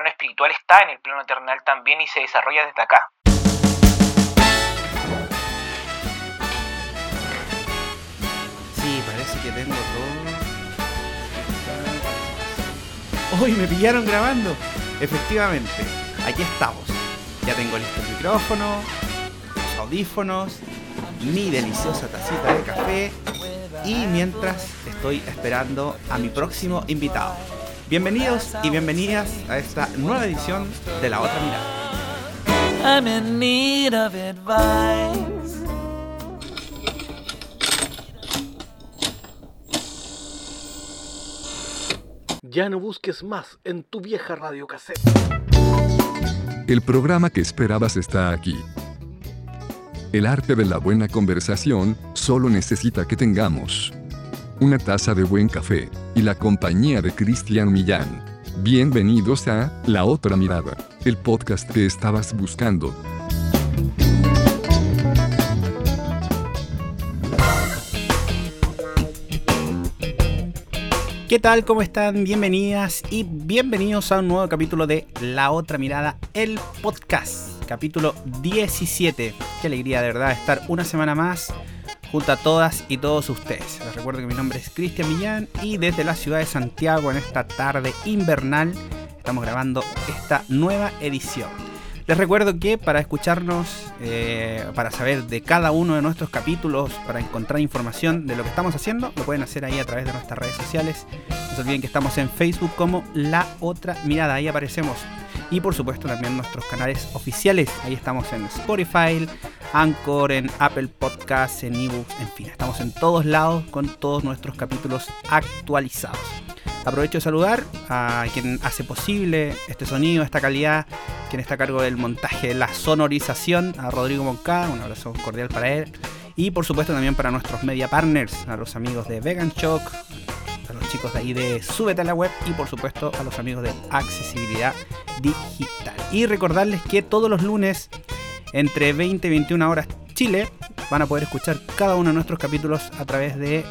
plano espiritual está en el plano terrenal también y se desarrolla desde acá. Sí, parece que tengo todo. ¡Uy, me pillaron grabando! Efectivamente, aquí estamos. Ya tengo listo el micrófono, los audífonos, mi deliciosa tacita de café y mientras estoy esperando a mi próximo invitado. Bienvenidos y bienvenidas a esta nueva edición de La Otra Mirada. I'm in need of advice. Ya no busques más en tu vieja radio cassette. El programa que esperabas está aquí. El arte de la buena conversación solo necesita que tengamos una taza de buen café y la compañía de Cristian Millán. Bienvenidos a La Otra Mirada, el podcast que estabas buscando. ¿Qué tal? ¿Cómo están? Bienvenidas y bienvenidos a un nuevo capítulo de La Otra Mirada, el podcast, capítulo 17. Qué alegría de verdad estar una semana más junto a todas y todos ustedes. Les recuerdo que mi nombre es Cristian Millán y desde la ciudad de Santiago en esta tarde invernal estamos grabando esta nueva edición. Les recuerdo que para escucharnos, eh, para saber de cada uno de nuestros capítulos, para encontrar información de lo que estamos haciendo, lo pueden hacer ahí a través de nuestras redes sociales. No se olviden que estamos en Facebook como La Otra Mirada, ahí aparecemos. Y por supuesto también nuestros canales oficiales, ahí estamos en Spotify, Anchor, en Apple Podcasts, en eBooks, en fin, estamos en todos lados con todos nuestros capítulos actualizados. Aprovecho de saludar a quien hace posible este sonido, esta calidad, quien está a cargo del montaje de la sonorización, a Rodrigo Moncada, un abrazo cordial para él. Y por supuesto también para nuestros media partners, a los amigos de Vegan Shock, chicos de ahí de Súbete a la Web y por supuesto a los amigos de Accesibilidad Digital. Y recordarles que todos los lunes entre 20 y 21 horas Chile van a poder escuchar cada uno de nuestros capítulos a través de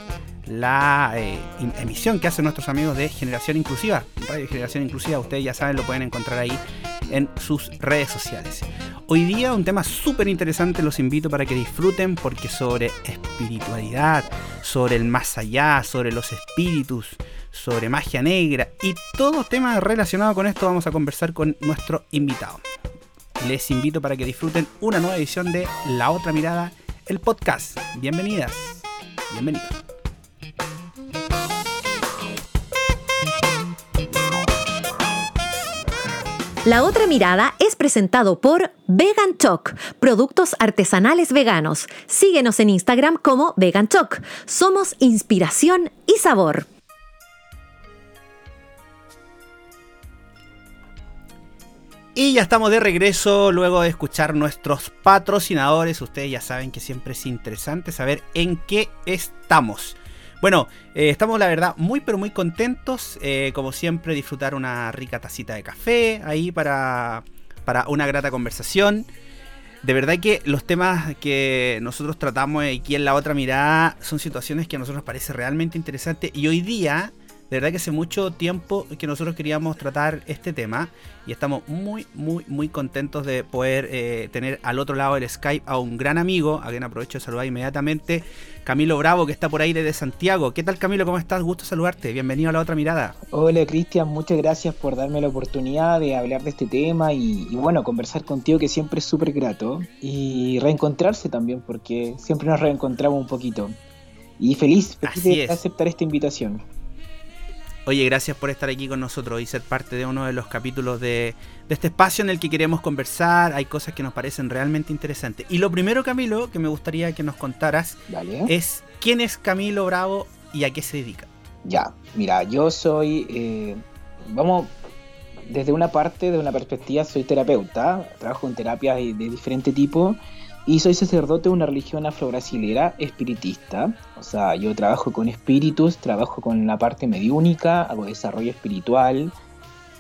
la eh, emisión que hacen nuestros amigos de Generación Inclusiva, Radio Generación Inclusiva, ustedes ya saben, lo pueden encontrar ahí en sus redes sociales. Hoy día un tema súper interesante, los invito para que disfruten porque sobre espiritualidad, sobre el más allá, sobre los espíritus, sobre magia negra y todo tema relacionado con esto vamos a conversar con nuestro invitado. Les invito para que disfruten una nueva edición de La Otra Mirada, el podcast. Bienvenidas, bienvenidos. La otra mirada es presentado por Vegan Talk, productos artesanales veganos. Síguenos en Instagram como Vegan Talk. Somos inspiración y sabor. Y ya estamos de regreso luego de escuchar nuestros patrocinadores. Ustedes ya saben que siempre es interesante saber en qué estamos. Bueno, eh, estamos la verdad muy pero muy contentos. Eh, como siempre, disfrutar una rica tacita de café ahí para, para una grata conversación. De verdad que los temas que nosotros tratamos aquí en la otra mirada son situaciones que a nosotros nos parece realmente interesante y hoy día de verdad que hace mucho tiempo que nosotros queríamos tratar este tema y estamos muy, muy, muy contentos de poder eh, tener al otro lado del Skype a un gran amigo, a quien aprovecho de saludar inmediatamente, Camilo Bravo, que está por ahí desde Santiago. ¿Qué tal Camilo? ¿Cómo estás? Gusto saludarte. Bienvenido a la otra mirada. Hola Cristian, muchas gracias por darme la oportunidad de hablar de este tema y, y bueno, conversar contigo que siempre es súper grato y reencontrarse también porque siempre nos reencontramos un poquito. Y feliz, feliz de es. aceptar esta invitación. Oye, gracias por estar aquí con nosotros y ser parte de uno de los capítulos de, de este espacio en el que queremos conversar. Hay cosas que nos parecen realmente interesantes. Y lo primero, Camilo, que me gustaría que nos contaras Dale. es quién es Camilo Bravo y a qué se dedica. Ya, mira, yo soy, eh, vamos, desde una parte, de una perspectiva, soy terapeuta, trabajo en terapias de, de diferente tipo y soy sacerdote de una religión afro-brasilera espiritista. O sea, yo trabajo con espíritus, trabajo con la parte mediúnica, hago desarrollo espiritual.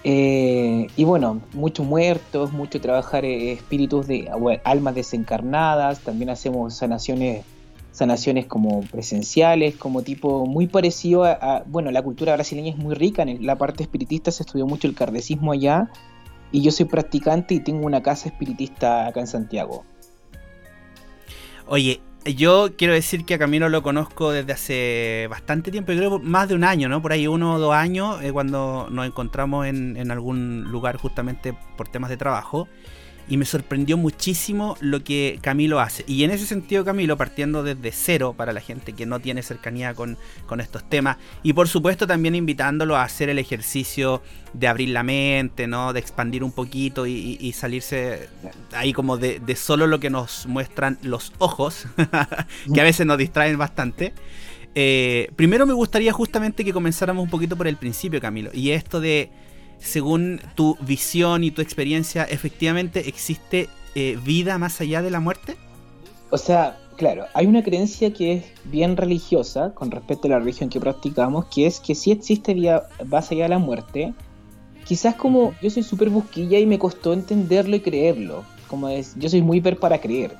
eh, y bueno, muchos muertos, mucho trabajar espíritus de bueno, almas desencarnadas, también hacemos sanaciones sanaciones como presenciales, como tipo muy parecido a, bueno, la cultura brasileña es muy rica, en la parte espiritista se estudió mucho el kardecismo allá, y yo soy practicante y tengo una casa espiritista acá en Santiago. Oye, yo quiero decir que a Camilo lo conozco desde hace bastante tiempo, creo más de un año, ¿no? Por ahí uno o dos años, eh, cuando nos encontramos en, en algún lugar justamente por temas de trabajo y me sorprendió muchísimo lo que Camilo hace. Y en ese sentido, Camilo, partiendo desde cero para la gente que no tiene cercanía con, estos temas, y por supuesto también invitándolo a hacer el ejercicio de abrir la mente, ¿no? De expandir un poquito y, salirse ahí como de, solo lo que nos muestran los ojos, que a veces nos distraen bastante. Eh, primero me gustaría justamente que comenzáramos un poquito por el principio, Camilo, y esto de según tu visión y tu experiencia, efectivamente existe eh, vida más allá de la muerte? O sea, claro, hay una creencia que es bien religiosa con respecto a la religión que practicamos, que es que si existe vida más allá de la muerte, quizás como yo soy súper busquilla y me costó entenderlo y creerlo, como es, yo soy muy ver para creer.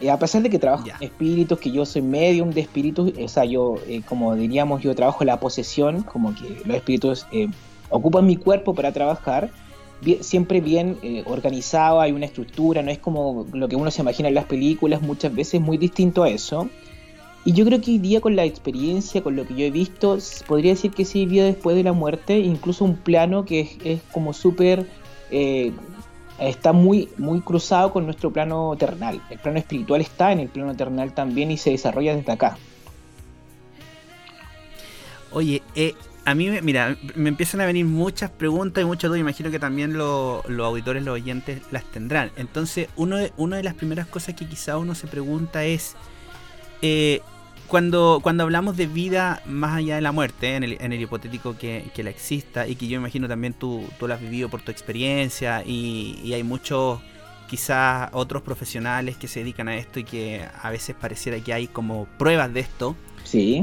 Eh, a pesar de que trabajo con espíritus, que yo soy medium de espíritus, o sea, yo, eh, como diríamos, yo trabajo la posesión, como que los espíritus ocupan mi cuerpo para trabajar, siempre bien eh, organizado, hay una estructura, no es como lo que uno se imagina en las películas, muchas veces muy distinto a eso. Y yo creo que hoy día con la experiencia, con lo que yo he visto, podría decir que sí vida después de la muerte, incluso un plano que es, como súper... Eh, está muy, muy cruzado con nuestro plano terrenal. El plano espiritual está en el plano terrenal también y se desarrolla desde acá. Oye, eh, a mí, mira, me empiezan a venir muchas preguntas y muchas dudas. Imagino que también los auditores, los oyentes las tendrán. Entonces, uno de, una de las primeras cosas que quizá uno se pregunta es, eh, cuando, cuando hablamos de vida más allá de la muerte, en, el, en el hipotético que, la exista, y que yo imagino también tú, tú lo has vivido por tu experiencia, y, y hay muchos, quizás otros profesionales que se dedican a esto y que a veces pareciera que hay como pruebas de esto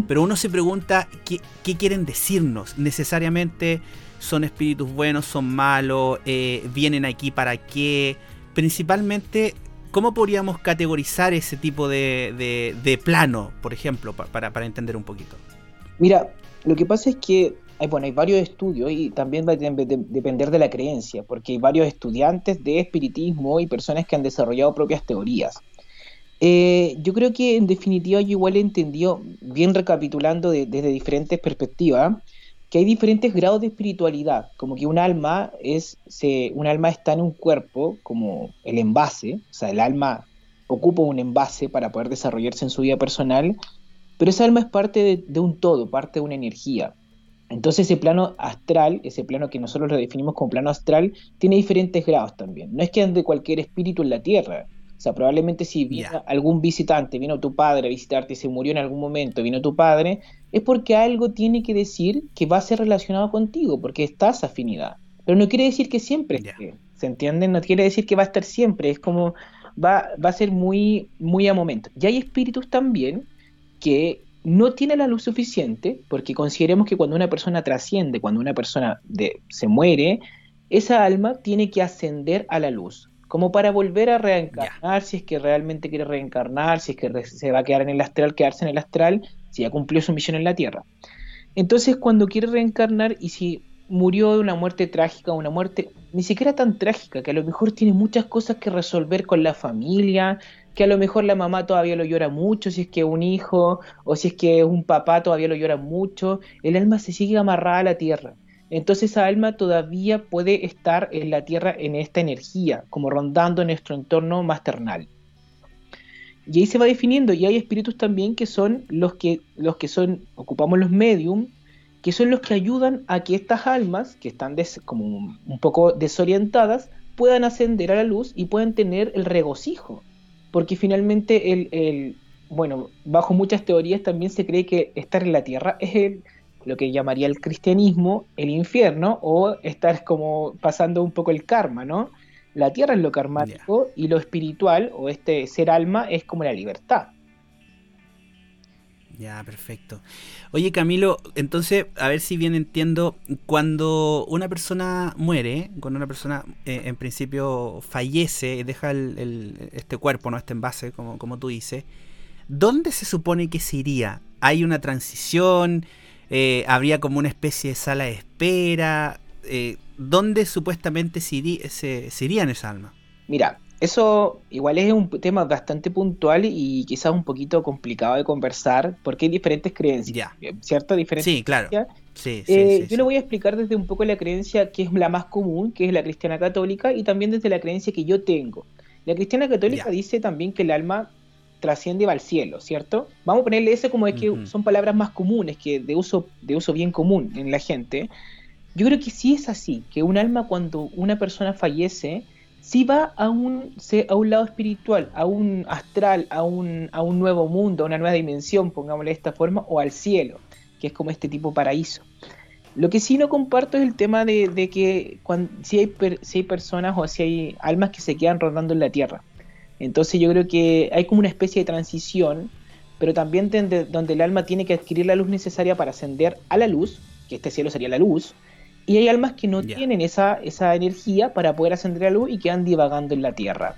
pero uno se pregunta qué, quieren decirnos. Necesariamente son espíritus buenos, son malos, eh, vienen aquí para qué. Principalmente, ¿cómo podríamos categorizar ese tipo de, plano, por ejemplo, para, entender un poquito? Mira, lo que pasa es que hay, bueno, hay varios estudios y también va a depender de la creencia, porque hay varios estudiantes de espiritismo y personas que han desarrollado propias teorías. Eh, yo creo que en definitiva yo igual entendió, bien recapitulando desde diferentes perspectivas, que hay diferentes grados de espiritualidad, como que un alma es, un alma está en un cuerpo como el envase, o sea, el alma ocupa un envase para poder desarrollarse en su vida personal, pero esa alma es parte de, de un todo, parte de una energía. Entonces ese plano astral, ese plano que nosotros lo definimos como plano astral, tiene diferentes grados también. No es que ande cualquier espíritu en la Tierra, o sea, probablemente si vino algún visitante, vino tu padre a visitarte y se murió en algún momento, vino tu padre, es porque algo tiene que decir que va a ser relacionado contigo, porque estás afinidad. Pero no quiere decir que siempre esté, ¿se entiende? No quiere decir que va a estar siempre, es como va, va a ser muy, muy a momento. Y hay espíritus también que no tienen la luz suficiente, porque consideremos que cuando una persona trasciende, cuando una persona de, se muere, esa alma tiene que ascender a la luz como para volver a reencarnar, si es que realmente quiere reencarnar, si es que se va a quedar en el astral, quedarse en el astral, si ya cumplió su misión en la Tierra. Entonces, cuando quiere reencarnar y si murió de una muerte trágica, una muerte ni siquiera tan trágica, que a lo mejor tiene muchas cosas que resolver con la familia, que a lo mejor la mamá todavía lo llora mucho, si es que un hijo o si es que un papá todavía lo llora mucho, el alma se sigue amarrada a la tierra entonces esa alma todavía puede estar en la Tierra en esta energía, como rondando nuestro entorno más. Y ahí se va definiendo, y hay espíritus también que son los que, los que son, ocupamos los medium, que son los que ayudan a que estas almas, que están como un poco desorientadas, puedan ascender a la luz y puedan tener el regocijo. Porque finalmente, el, el, bueno, bajo muchas teorías también se cree que estar en la Tierra es el, lo que llamaría el cristianismo el infierno o estar como pasando un poco el karma, ¿no? La tierra es lo karmático y lo espiritual o este ser alma es como la libertad. Ya, perfecto. Oye, Camilo, entonces, a ver si bien entiendo, cuando una persona muere, cuando una persona eh, en principio fallece, deja este cuerpo, ¿no? Este envase, como, como tú dices, ¿dónde se supone que se iría? ¿Hay una transición? Eh, habría como una especie de sala de espera. eh, ¿dónde supuestamente se, iri- se, se irían esas almas? Mira, eso igual es un tema bastante puntual y quizás un poquito complicado de conversar porque hay diferentes creencias, eh, ¿cierto? Diferentes Sí, claro. creencias. Sí, sí, Eh, sí, yo lo voy a explicar desde un poco la creencia que es la más común, que es la cristiana católica, y también desde la creencia que yo tengo. La cristiana católica dice también que el alma trasciende y va al cielo, ¿cierto? Vamos a ponerle eso como de que Ujú. son palabras más comunes, que de uso, de uso bien común en la gente. Yo creo que sí es así, que un alma cuando una persona fallece, sí va a un, a un lado espiritual, a un astral, a un, a un nuevo mundo, a una nueva dimensión, pongámosle de esta forma, o al cielo, que es como este tipo paraíso. Lo que sí no comparto es el tema de, de que cuan- si, hay per- si hay personas o si hay almas que se quedan rodando en la tierra. Entonces yo creo que hay como una especie de transición, pero también donde, donde el alma tiene que adquirir la luz necesaria para ascender a la luz, que este cielo sería la luz, y hay almas que no tienen esa, esa energía para poder ascender a la luz y quedan divagando en la tierra.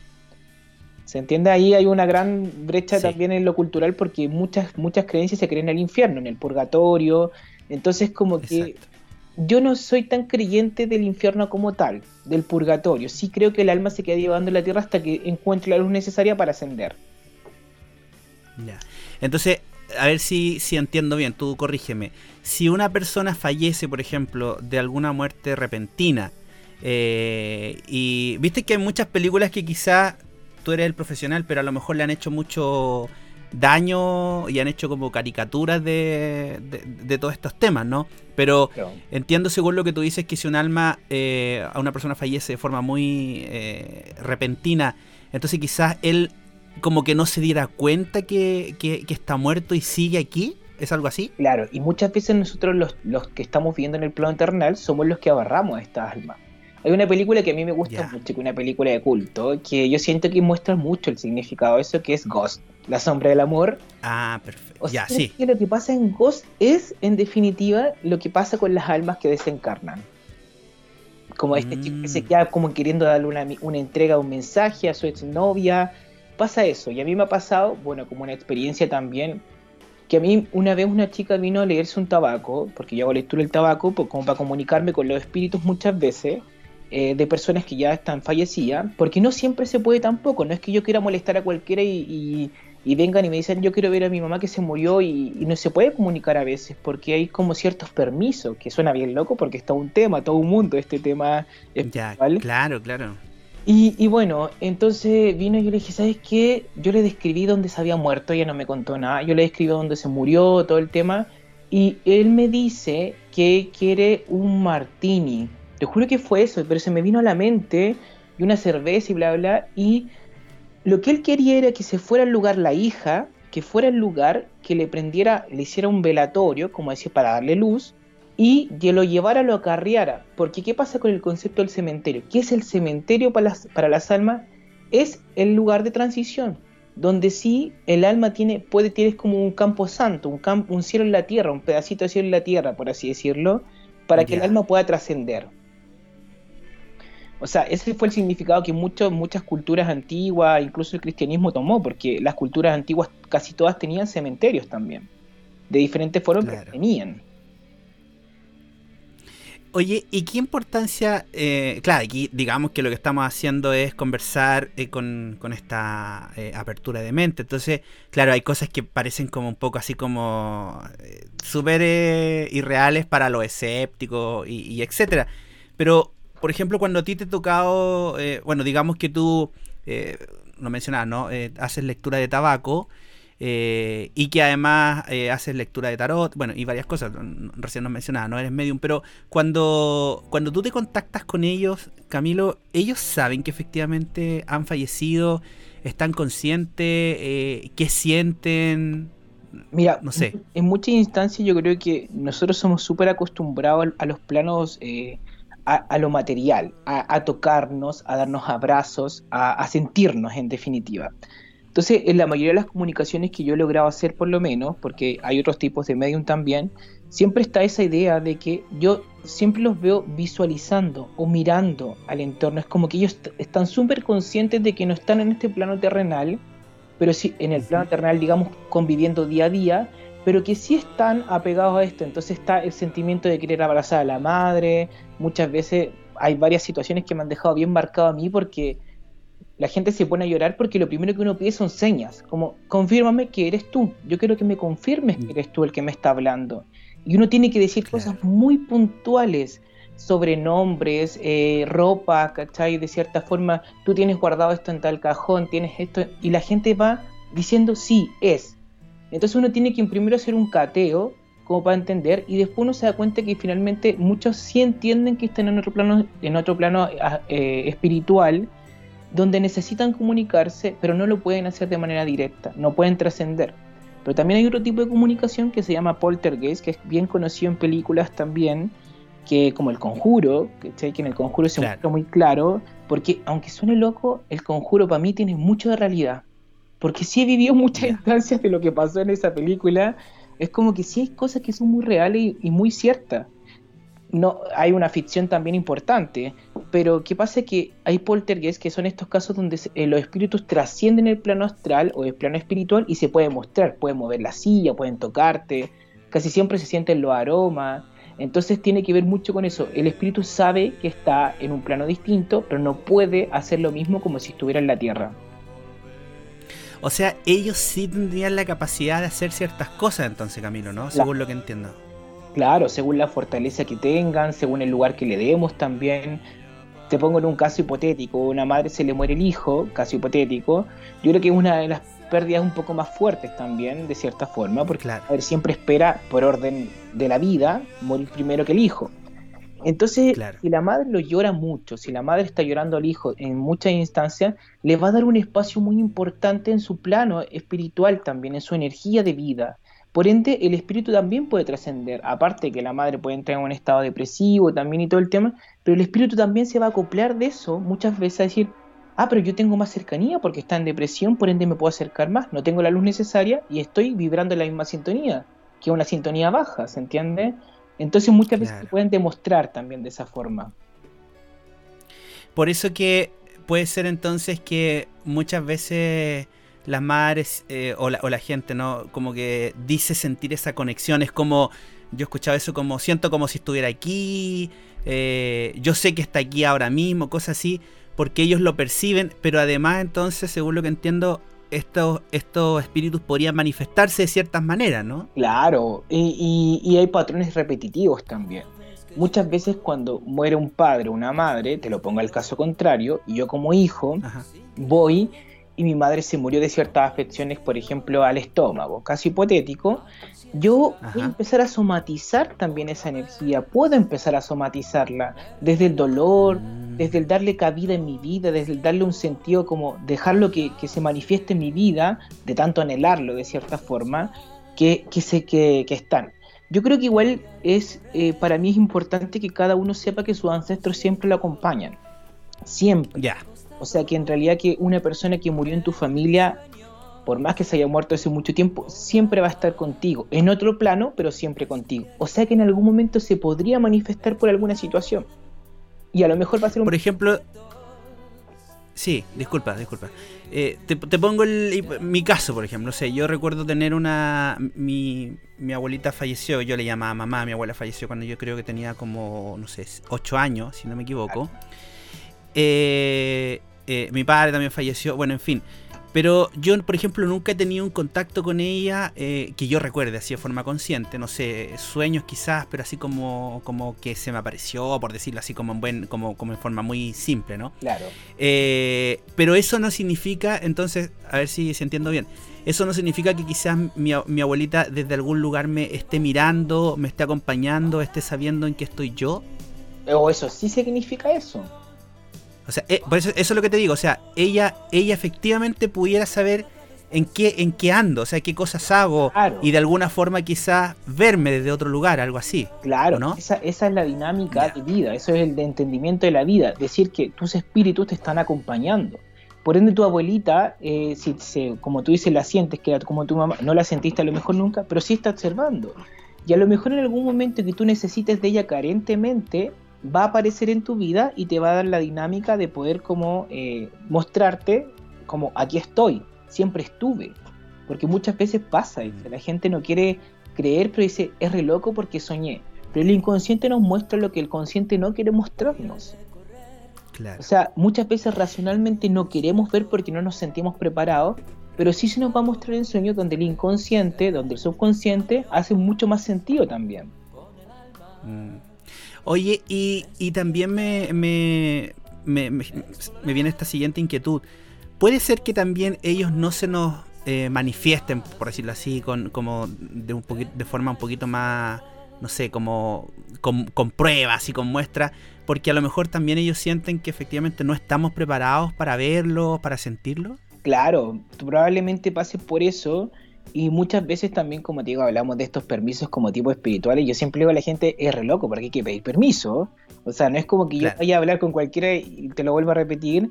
¿Se entiende? Ahí hay una gran brecha Sí. también en lo cultural porque muchas, muchas creencias se creen en el infierno, en el purgatorio. Entonces como que Exacto. Yo no soy tan creyente del infierno como tal, del purgatorio. Sí creo que el alma se queda divagando en la tierra hasta que encuentre la luz necesaria para ascender. Ya. Entonces, a ver si, si entiendo bien, tú corrígeme. Si una persona fallece, por ejemplo, de alguna muerte repentina, eh, y viste que hay muchas películas que quizás tú eres el profesional, pero a lo mejor le han hecho mucho daño y han hecho como caricaturas de, de, de todos estos temas, ¿no? Pero entiendo según lo que tú dices que si un alma eh, a una persona fallece de forma muy eh, repentina, entonces quizás él como que no se diera cuenta que, que- que está muerto y sigue aquí, ¿es algo así? Claro, y muchas veces nosotros los, los que estamos viviendo en el plano terrenal somos los que agarramos a estas almas. Hay una película que a mí me gusta mucho, que es una película de culto, que yo siento que muestra mucho el significado de eso, que es Ghost, la sombra del amor. Ah, perfecto. O sea, sí. que lo que pasa en Ghost es, en definitiva, lo que pasa con las almas que desencarnan. Como este chico que se Mm. queda como queriendo darle una, una entrega, un mensaje a su exnovia. Pasa eso. Y a mí me ha pasado, bueno, como una experiencia también, que a mí una vez una chica vino a leerse un tabaco, porque yo hago lectura del tabaco, pues, como para comunicarme con los espíritus muchas veces, eh, de personas que ya están fallecidas, porque no siempre se puede tampoco, no es que yo quiera molestar a cualquiera y, y- y vengan y me dicen yo quiero ver a mi mamá que se murió y, y no se puede comunicar a veces, porque hay como ciertos permisos, que suena bien loco porque está un tema, todo un mundo, este tema Ya, claro, claro. Y, y bueno, entonces vino y yo le dije, ¿sabes qué? Yo le describí dónde se había muerto, ella no me contó nada, yo le describí dónde se murió, todo el tema, y él me dice que quiere un martini. Te juro que fue eso, pero se me vino a la mente, y una cerveza y bla, bla, y lo que él quería era que se fuera al lugar la hija, que fuera el lugar que le prendiera, le hiciera un velatorio, como decía, para darle luz, y que lo llevara, lo acarreara. Porque ¿qué pasa con el concepto del cementerio? ¿Qué es el cementerio para las, para las almas? Es el lugar de transición, donde sí el alma tiene, puede tener como un campo santo, un, campo, un cielo en la tierra, un pedacito de cielo en la tierra, por así decirlo, para que el alma pueda trascender. O sea, ese fue el significado que muchas culturas antiguas, incluso el cristianismo tomó, porque las culturas antiguas casi todas tenían cementerios también, de diferentes formas, pero Claro. tenían. Oye, ¿y qué importancia? eh, claro, aquí digamos que lo que estamos haciendo es conversar eh, con, con esta eh, apertura de mente. Entonces, claro, hay cosas que parecen como un poco así como súper irreales para los escépticos y, y etcétera. Pero, por ejemplo, cuando a ti te ha tocado, eh, bueno, digamos que tú, eh, lo mencionabas, ¿no? Eh, haces lectura de tabaco. eh, y que además eh, haces lectura de tarot, bueno, y varias cosas, recién nos mencionaba, no eres medium, pero cuando, cuando tú te contactas con ellos, Camilo, ellos saben que efectivamente han fallecido, están conscientes, eh, qué sienten, Mira, No sé. en muchas instancias yo creo que nosotros somos súper acostumbrados a los planos, a, a lo material, a, a tocarnos, a darnos abrazos, a, a sentirnos en definitiva. Entonces, en la mayoría de las comunicaciones que yo he logrado hacer por lo menos, porque hay otros tipos de medium también, siempre está esa idea de que yo siempre los veo visualizando o mirando al entorno. Es como que ellos est- están súper conscientes de que no están en este plano terrenal, pero sí en el plano terrenal, digamos, conviviendo día a día, pero que sí están apegados a esto. Entonces está el sentimiento de querer abrazar a la madre. Muchas veces hay varias situaciones que me han dejado bien marcado a mí porque la gente se pone a llorar porque lo primero que uno pide son señas, como confírmame que eres tú. Yo quiero que me confirmes que eres tú el que me está hablando. Y uno tiene que decir cosas muy puntuales sobre nombres, eh, ropa, ¿cachai? De cierta forma, tú tienes guardado esto en tal cajón, tienes esto, y la gente va diciendo sí, es. Entonces uno tiene que primero hacer un cateo como para entender y después uno se da cuenta que finalmente muchos sí entienden que están en otro plano, en otro plano ah, eh, espiritual donde necesitan comunicarse pero no lo pueden hacer de manera directa, no pueden trascender. Pero también hay otro tipo de comunicación que se llama poltergeist, que es bien conocido en películas también, que como el conjuro, que en el conjuro se muestra muy claro, porque aunque suene loco, el conjuro para mí tiene mucho de realidad. Porque sí he vivido muchas instancias de lo que pasó en esa película. Es como que sí hay cosas que son muy reales y, muy ciertas. No, hay una ficción también importante, pero ¿qué pasa? Que hay poltergeists que son estos casos donde eh, los espíritus trascienden el plano astral o el plano espiritual y se puede mostrar, pueden mover la silla, pueden tocarte, casi siempre se sienten los aromas, entonces tiene que ver mucho con eso. El espíritu sabe que está en un plano distinto, pero no puede hacer lo mismo como si estuviera en la tierra. O sea, ellos sí tendrían la capacidad de hacer ciertas cosas entonces, Camilo, ¿no? Según lo que entiendo. Claro, según la fortaleza que tengan, según el lugar que le demos también. Te pongo en un caso hipotético, una madre se le muere el hijo, caso hipotético. Yo creo que es una de las pérdidas un poco más fuertes también, de cierta forma, porque la madre siempre espera, por orden de la vida, morir primero que el hijo. Entonces, si la madre lo llora mucho, si la madre está llorando al hijo en muchas instancias, le va a dar un espacio muy importante en su plano espiritual también, en su energía de vida. Por ende, el espíritu también puede trascender, aparte que la madre puede entrar en un estado depresivo también y todo el tema, pero el espíritu también se va a acoplar de eso muchas veces a decir, ah, pero yo tengo más cercanía porque está en depresión, por ende me puedo acercar más, no tengo la luz necesaria y estoy vibrando en la misma sintonía, que una sintonía baja, ¿se entiende? Entonces muchas veces se pueden demostrar también de esa forma. Por eso que puede ser entonces que muchas veces las madres eh, o, la, gente, ¿no? Como que dice sentir esa conexión. Es como, yo escuchaba eso como, siento como si estuviera aquí, eh, yo sé que está aquí ahora mismo, cosas así, porque ellos lo perciben, pero además entonces, según lo que entiendo, estos, estos espíritus podrían manifestarse de ciertas maneras, ¿no? Claro, y, hay patrones repetitivos también. Muchas veces cuando muere un padre o una madre, te lo pongo al caso contrario, y yo como hijo voy y mi madre se murió de ciertas afecciones, por ejemplo, al estómago, casi hipotético, yo voy a empezar a somatizar también esa energía, puedo empezar a somatizarla desde el dolor, mm. desde el darle cabida en mi vida, desde el darle un sentido como dejarlo que, que se manifieste en mi vida, de tanto anhelarlo de cierta forma, que, que sé que, que, están. Yo creo que igual es, eh, para mí es importante que cada uno sepa que sus ancestros siempre lo acompañan, siempre. Ya. O sea que en realidad que una persona que murió en tu familia por más que se haya muerto hace mucho tiempo, siempre va a estar contigo, en otro plano, pero siempre contigo. O sea que en algún momento se podría manifestar por alguna situación. Y a lo mejor va a ser un... Por ejemplo... Sí, disculpa, disculpa. Eh, te, pongo mi caso, por ejemplo. O sea, yo recuerdo tener una... Mi, mi abuelita falleció, yo le llamaba mamá, mi abuela falleció cuando yo creo que tenía como, no sé, 8 años, si no me equivoco. Eh, eh, mi padre también falleció, bueno, en fin. Pero yo, por ejemplo, nunca he tenido un contacto con ella eh, que yo recuerde así de forma consciente. No sé, sueños quizás, pero así como, como que se me apareció, por decirlo así, como en, buen, como, como en forma muy simple, ¿no? Claro. Eh, pero eso no significa, entonces, a ver si, se entiendo bien. Eso no significa que quizás mi, mi abuelita desde algún lugar me esté mirando, me esté acompañando, esté sabiendo en qué estoy yo. O eso sí significa eso. O sea, eh, eso, es lo que te digo. O sea, ella, ella efectivamente pudiera saber en qué, en qué ando, o sea, qué cosas hago y de alguna forma quizás verme desde otro lugar, algo así. Claro, ¿no? esa, esa es la dinámica de vida, eso es el de entendimiento de la vida, decir que tus espíritus te están acompañando. Por ende, tu abuelita, eh, si, como tú dices, la sientes, que como tu mamá, no la sentiste a lo mejor nunca, pero sí está observando. Y a lo mejor en algún momento que tú necesites de ella carentemente, va a aparecer en tu vida y te va a dar la dinámica de poder como eh, mostrarte como aquí estoy, siempre estuve. Porque muchas veces pasa, y la gente no quiere creer, pero dice, es re loco porque soñé. Pero el inconsciente nos muestra lo que el consciente no quiere mostrarnos. Claro. O sea, muchas veces racionalmente no queremos ver porque no nos sentimos preparados, pero sí se nos va a mostrar en sueños donde el inconsciente, donde el subconsciente hace mucho más sentido también. Mm. Oye, y, y también me, me, me, me- viene esta siguiente inquietud. ¿Puede ser que también ellos no se nos eh, manifiesten, por decirlo así, con, como de, un poquito, de forma un poquito más, no sé, como con, con pruebas y con muestras? Porque a lo mejor también ellos sienten que efectivamente no estamos preparados para verlo, para sentirlo. Claro, probablemente pase por eso. Y muchas veces también, como te digo, hablamos de estos permisos como tipo espirituales. Yo siempre digo a la gente, es re loco, porque hay que pedir permiso. O sea, no es como que Claro. yo vaya a hablar con cualquiera y te lo vuelvo a repetir.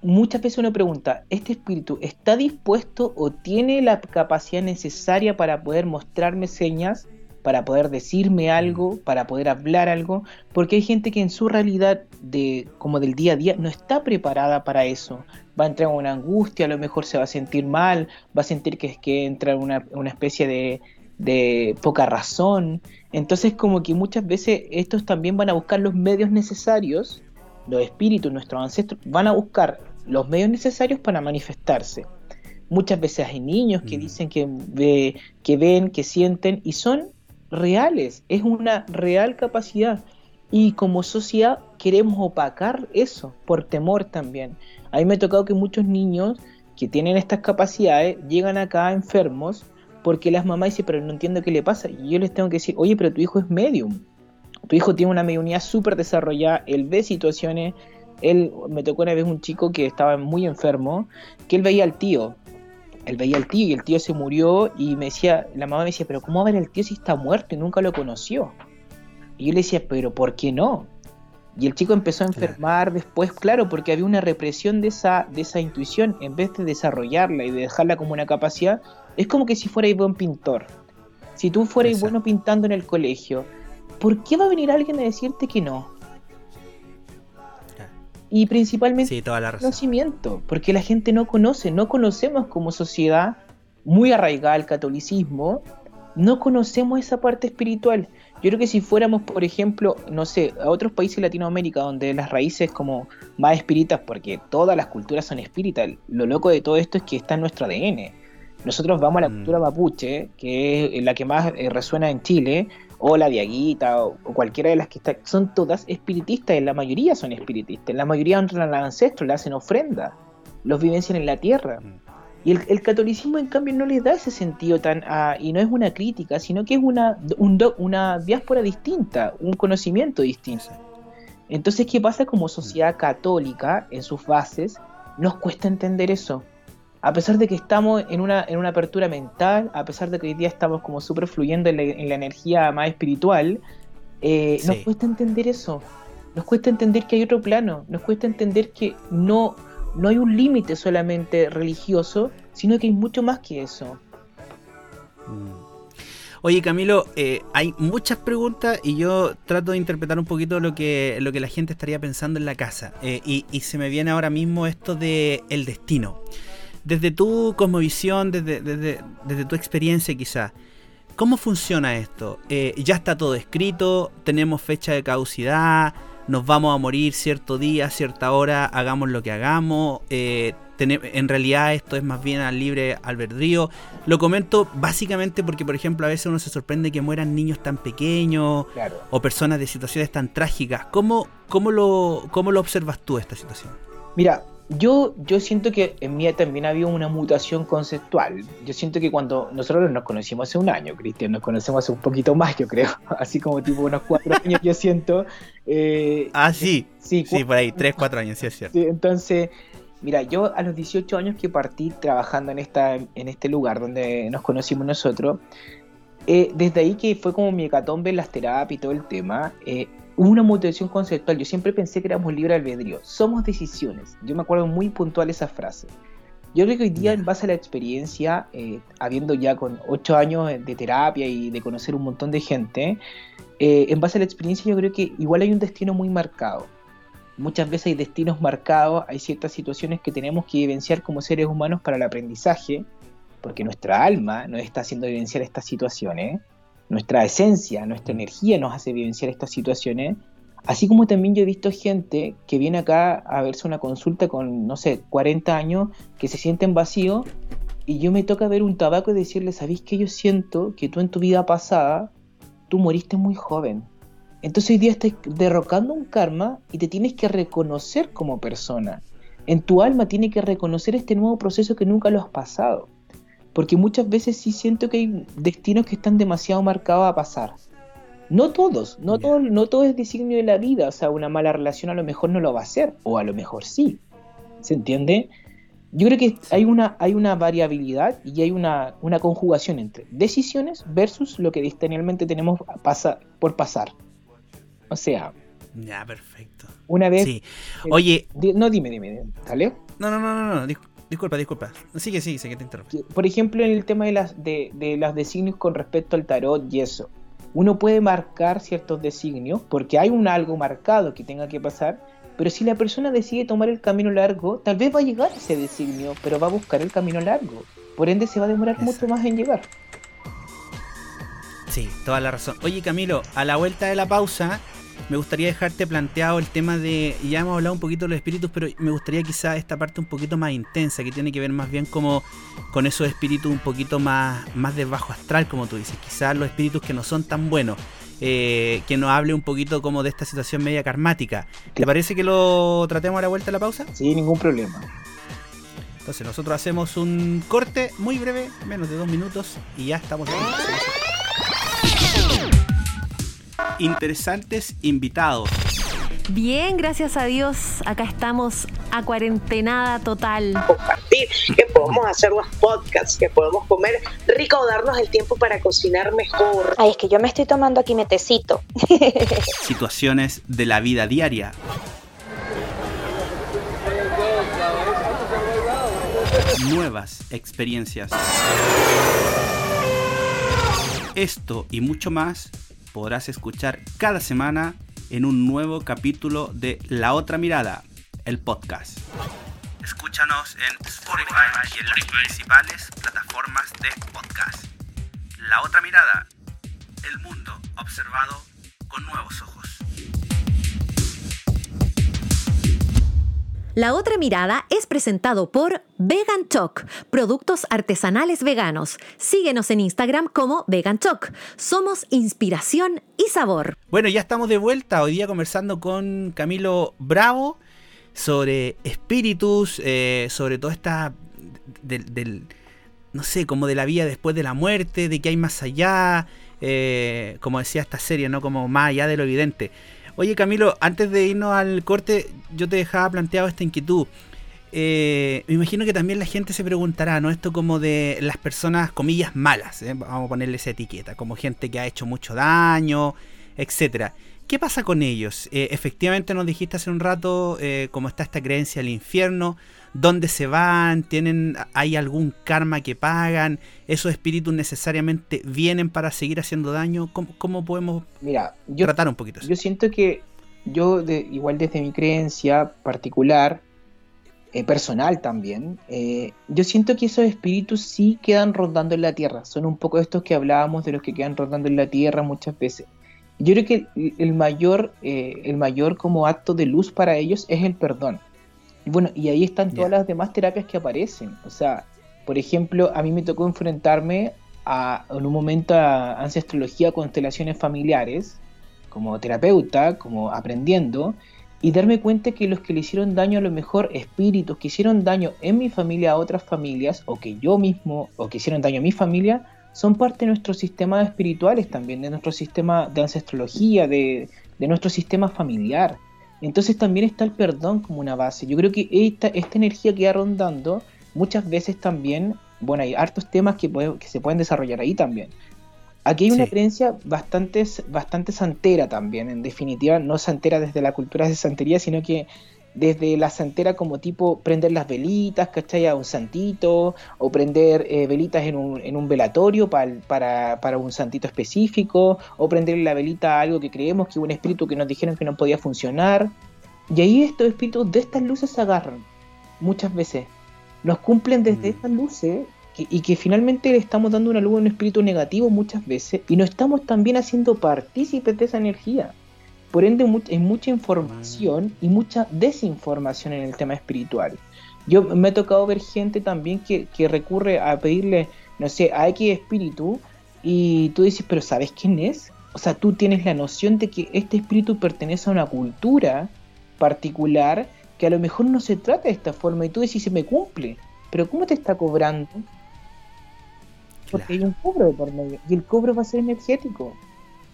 Muchas veces uno pregunta, ¿este espíritu está dispuesto o tiene la capacidad necesaria para poder mostrarme señas, para poder decirme algo, para poder hablar algo? Porque hay gente que en su realidad de como del día a día no está preparada para eso va a entrar en una angustia, a lo mejor se va a sentir mal, va a sentir que es que entra en una, una especie de, de poca razón. Entonces como que muchas veces estos también van a buscar los medios necesarios, los espíritus, nuestros ancestros, van a buscar los medios necesarios para manifestarse. Muchas veces hay niños que Mm. dicen que, ve- que ven, que sienten y son reales, es una real capacidad. Y como sociedad queremos opacar eso por temor también. A mí me ha tocado que muchos niños que tienen estas capacidades llegan acá enfermos porque las mamás dicen, pero no entiendo qué le pasa. Y yo les tengo que decir, oye, pero tu hijo es medium. Tu hijo tiene una mediunidad súper desarrollada, él ve situaciones. Él, me tocó una vez un chico que estaba muy enfermo, que él veía al tío. Él veía al tío y el tío se murió y me decía, la mamá me decía, pero ¿cómo va a ver al tío si está muerto y nunca lo conoció? Y yo le decía, pero ¿por qué no? Y el chico empezó a enfermar después, claro, porque había una represión de esa, de esa intuición, en vez de desarrollarla y de dejarla como una capacidad, es como que si fuerais buen pintor. Si tú fueras Exacto. bueno pintando en el colegio, ¿por qué va a venir alguien a decirte que no? Y principalmente Sí, toda la razón. conocimiento, porque la gente no conoce, no conocemos como sociedad muy arraigada al catolicismo, no conocemos esa parte espiritual. Yo creo que si fuéramos, por ejemplo, no sé, a otros países de Latinoamérica donde las raíces como más espíritas, porque todas las culturas son espíritas, lo loco de todo esto es que está en nuestro ADN. Nosotros vamos a la Mm. cultura mapuche, que es la que más eh, resuena en Chile, o la diaguita, o, o cualquiera de las que está, son todas espiritistas, y la mayoría son espiritistas, la mayoría honran a los ancestros, le hacen ofrenda, los vivencian en la tierra. Mm. Y el, el catolicismo, en cambio, no les da ese sentido tan. a- y no es una crítica, sino que es una, un do- una diáspora distinta, un conocimiento distinto. Entonces, ¿qué pasa como sociedad católica en sus bases? Nos cuesta entender eso. A pesar de que estamos en una, en una apertura mental, a pesar de que hoy día estamos como súper fluyendo en la, en la energía más espiritual, eh, nos cuesta entender eso. Nos cuesta entender que hay otro plano. Nos cuesta entender que no, no hay un límite solamente religioso, sino que hay mucho más que eso. Mm. Oye Camilo, eh, hay muchas preguntas y yo trato de interpretar un poquito lo que, lo que la gente estaría pensando en la casa. Eh, y, y se me viene ahora mismo esto de el destino. Desde tu cosmovisión, desde, desde, desde tu experiencia quizá, ¿cómo funciona esto? Eh, ¿Ya está todo escrito? ¿Tenemos fecha de caducidad? ¿Nos vamos a morir cierto día, cierta hora? ¿Hagamos lo que hagamos? Eh, en realidad esto es más bien al libre albedrío. Lo comento básicamente porque, por ejemplo, a veces uno se sorprende que mueran niños tan pequeños Claro. o personas de situaciones tan trágicas. ¿Cómo, cómo, lo, cómo lo observas tú esta situación? Mira, yo, yo siento que en mí también ha habido una mutación conceptual. Yo siento que cuando nosotros nos conocimos hace un año, Cristian, nos conocemos hace un poquito más, yo creo. Así como tipo unos cuatro años, yo siento. eh, Ah, sí. sí, Sí, por ahí, 3, 4 años, sí es cierto. Sí, entonces, mira, yo a los 18 años que partí trabajando en, esta, en este lugar donde nos conocimos nosotros, eh, desde ahí que fue como mi hecatombe en las terapias y todo el tema, eh, una mutación conceptual. Yo siempre pensé que éramos libre albedrío. Somos decisiones. Yo me acuerdo muy puntual esa frase. Yo creo que hoy día, en base a la experiencia, eh, habiendo ya con 8 años de terapia y de conocer un montón de gente, eh, en base a la experiencia yo creo que igual hay un destino muy marcado. Muchas veces hay destinos marcados, hay ciertas situaciones que tenemos que vivenciar como seres humanos para el aprendizaje, porque nuestra alma nos está haciendo vivenciar estas situaciones. Nuestra esencia, nuestra energía nos hace vivenciar estas situaciones. Así como también yo he visto gente que viene acá a verse una consulta con, no sé, 40 años, que se sienten vacíos, y yo me toca ver un tabaco y decirle, ¿sabéis que yo siento que tú en tu vida pasada, tú moriste muy joven? Entonces hoy día estás derrocando un karma y te tienes que reconocer como persona. En tu alma tiene que reconocer este nuevo proceso que nunca lo has pasado. Porque muchas veces sí siento que hay destinos que están demasiado marcados a pasar. No todos, no, todo, no todo es designio de la vida. O sea, una mala relación a lo mejor no lo va a hacer, o a lo mejor sí. ¿Se entiende? Yo creo que hay una, hay una variabilidad y hay una, una conjugación entre decisiones versus lo que distanialmente tenemos pasa, por pasar. O sea. Ya, perfecto. Una vez. Sí. Oye. no, dime, dime, ¿sale? No, no, no, no, no. Disculpa, disculpa. Sigue, sigue, sé que te interrumpo. Por ejemplo, en el tema de las de, de los designios con respecto al tarot y eso. Uno puede marcar ciertos designios porque hay un algo marcado que tenga que pasar, pero si la persona decide tomar el camino largo, tal vez va a llegar a ese designio, pero va a buscar el camino largo. Por ende, se va a demorar mucho más en llegar. Sí, toda la razón. Oye, Camilo, a la vuelta de la pausa, me gustaría dejarte planteado el tema de, ya hemos hablado un poquito de los espíritus, pero me gustaría quizá esta parte un poquito más intensa, que tiene que ver más bien como con esos espíritus un poquito más, más de bajo astral, como tú dices, quizás los espíritus que no son tan buenos. Eh, que nos hable un poquito como de esta situación media karmática. ¿Te parece que lo tratemos a la vuelta de la pausa? Sí, ningún problema. Entonces nosotros hacemos un corte muy breve, menos de dos minutos, y ya estamos interesantes invitados. Bien, gracias a Dios. Acá estamos a cuarentenada total. Compartir, que podemos hacer los podcasts, que podemos comer rico o darnos el tiempo para cocinar mejor. Ay, es que yo me estoy tomando aquí metecito. Situaciones de la vida diaria. Nuevas experiencias. Esto y mucho más podrás escuchar cada semana en un nuevo capítulo de La Otra Mirada, el podcast. Escúchanos en Spotify y en las principales plataformas de podcast. La Otra Mirada, el mundo observado con nuevos ojos. La otra mirada es presentado por Vegan Choc, productos artesanales veganos. Síguenos en Instagram como Vegan Choc. Somos inspiración y sabor. Bueno, ya estamos de vuelta hoy día conversando con Camilo Bravo sobre espíritus, eh, sobre toda esta del, no sé, como de la vida después de la muerte, de que hay más allá, eh, como decía esta serie, ¿no? Como más allá de lo evidente. Oye Camilo, antes de irnos al corte, yo te dejaba planteado esta inquietud. Eh, me imagino que también la gente se preguntará, ¿no? Esto como de las personas, comillas, malas, ¿eh? vamos a ponerle esa etiqueta, como gente que ha hecho mucho daño, etcétera. ¿Qué pasa con ellos? Eh, efectivamente nos dijiste hace un rato cómo está esta creencia del infierno, dónde se van, tienen, hay algún karma que pagan, esos espíritus necesariamente vienen para seguir haciendo daño, ¿cómo, podemos Mira, yo, tratar un poquito Yo siento que yo, de, igual desde mi creencia particular, eh, personal también, eh, yo siento que esos espíritus sí quedan rondando en la tierra, son un poco estos que hablábamos de los que quedan rondando en la tierra muchas veces. Yo creo que el mayor, eh, el mayor como acto de luz para ellos es el perdón. Bueno, y ahí están todas las demás terapias que aparecen. O sea, por ejemplo, a mí me tocó enfrentarme a, en un momento a ancestrología, constelaciones familiares, como terapeuta, como aprendiendo, y darme cuenta que los que le hicieron daño a lo mejor espíritus que hicieron daño en mi familia a otras familias, o que yo mismo, o que hicieron daño a mi familia, son parte de nuestros sistemas espirituales también, de nuestro sistema de ancestrología, de, de nuestro sistema familiar. Entonces también está el perdón como una base. Yo creo que esta, esta energía que va rondando, muchas veces también, bueno, hay hartos temas que, que se pueden desarrollar ahí también. Aquí hay una creencia bastante, bastante santera también, en definitiva, no santera desde la cultura de santería, sino que desde la santera como tipo prender las velitas, ¿cachai? A un santito, o prender eh, velitas en un, en un velatorio para, para, un santito específico, o prender la velita a algo que creemos que un espíritu que nos dijeron que no podía funcionar. Y ahí estos espíritus de estas luces se agarran, muchas veces. Nos cumplen desde mm. estas luces y que finalmente le estamos dando una luz a un espíritu negativo muchas veces y no estamos también haciendo partícipes de esa energía. Por ende, hay mucha información y mucha desinformación en el tema espiritual. Yo me he tocado ver gente también que, que recurre a pedirle, no sé, a X espíritu y tú dices, pero ¿sabes quién es? O sea, tú tienes la noción de que este espíritu pertenece a una cultura particular que a lo mejor no se trata de esta forma y tú dices, se me cumple, pero ¿cómo te está cobrando? Porque hay un cobro por medio y el cobro va a ser energético.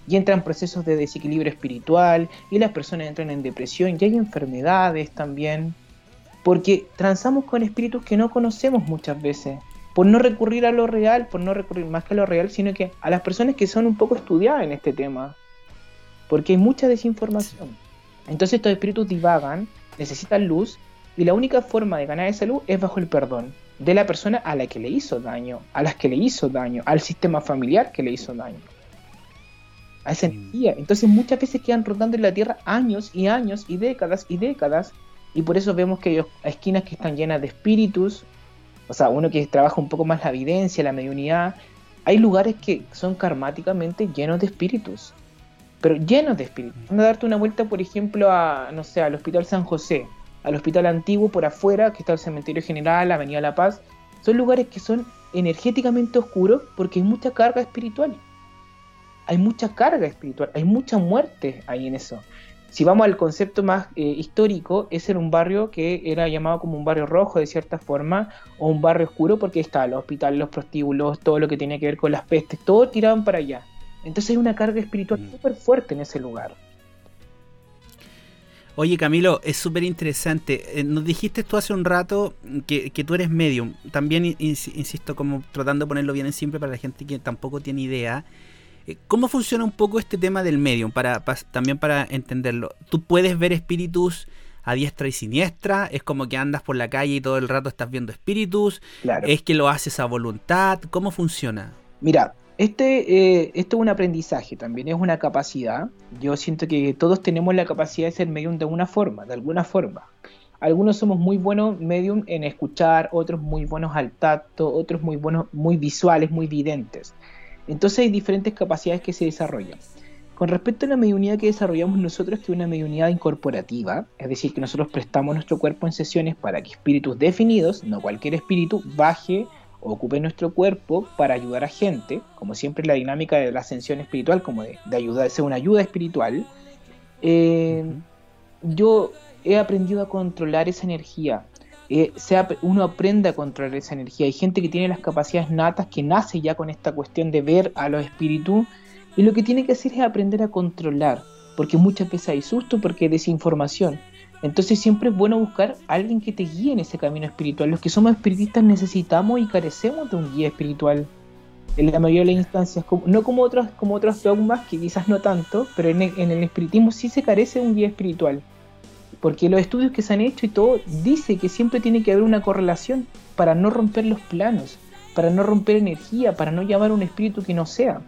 Y entran procesos de desequilibrio espiritual y las personas entran en depresión y hay enfermedades también. Porque transamos con espíritus que no conocemos muchas veces. Por no recurrir a lo real, por no recurrir más que a lo real, sino que a las personas que son un poco estudiadas en este tema. Porque hay mucha desinformación. Entonces estos espíritus divagan, necesitan luz y la única forma de ganar esa luz es bajo el perdón de la persona a la que le hizo daño, a las que le hizo daño, al sistema familiar que le hizo daño. A esa energía. Entonces muchas veces quedan rotando en la Tierra años y años y décadas y décadas. Y por eso vemos que hay esquinas que están llenas de espíritus. O sea, uno que trabaja un poco más la evidencia, la mediunidad. Hay lugares que son karmáticamente llenos de espíritus. Pero llenos de espíritus. Anda a darte una vuelta, por ejemplo, a, no sé, al Hospital San José al hospital antiguo por afuera, que está el cementerio general, la Avenida La Paz, son lugares que son energéticamente oscuros porque hay mucha carga espiritual. Hay mucha carga espiritual, hay mucha muerte ahí en eso. Si vamos al concepto más eh, histórico, ese era un barrio que era llamado como un barrio rojo de cierta forma, o un barrio oscuro porque está el hospital, los prostíbulos, todo lo que tenía que ver con las pestes, todo tiraban para allá. Entonces hay una carga espiritual mm. súper fuerte en ese lugar. Oye Camilo, es súper interesante. Eh, nos dijiste tú hace un rato que, tú eres medium. También, insisto, como tratando de ponerlo bien en simple para la gente que tampoco tiene idea. Eh, ¿Cómo funciona un poco este tema del medium? Para, también para entenderlo. ¿Tú puedes ver espíritus a diestra y siniestra? ¿Es como que andas por la calle y todo el rato estás viendo espíritus? ¿Es que lo haces a voluntad? ¿Cómo funciona? Mira, este, eh, esto es un aprendizaje, también es una capacidad. Yo siento que todos tenemos la capacidad de ser medium de una forma, de alguna forma. Algunos somos muy buenos medium en escuchar, otros muy buenos al tacto, otros muy buenos, muy visuales, muy videntes. Entonces hay diferentes capacidades que se desarrollan. Con respecto a la mediunidad que desarrollamos nosotros, que es una mediunidad incorporativa, es decir, que nosotros prestamos nuestro cuerpo en sesiones para que espíritus definidos, no cualquier espíritu, baje ocupe nuestro cuerpo para ayudar a gente, como siempre la dinámica de la ascensión espiritual, como de, ayudar, de ser una ayuda espiritual, eh, yo he aprendido a controlar esa energía. Eh, uno aprende a controlar esa energía. Hay gente que tiene las capacidades natas, que nace ya con esta cuestión de ver a los espíritus, y lo que tiene que hacer es aprender a controlar, porque muchas veces hay susto, porque hay desinformación. Entonces siempre es bueno buscar a alguien que te guíe en ese camino espiritual. Los que somos espiritistas necesitamos y carecemos de un guía espiritual. En la mayoría de las instancias, no como otros, como otros dogmas, que quizás no tanto, pero en el, espiritismo sí se carece de un guía espiritual. Porque los estudios que se han hecho y todo dice que siempre tiene que haber una correlación para no romper los planos, para no romper energía, para no llamar a un espíritu que no sea.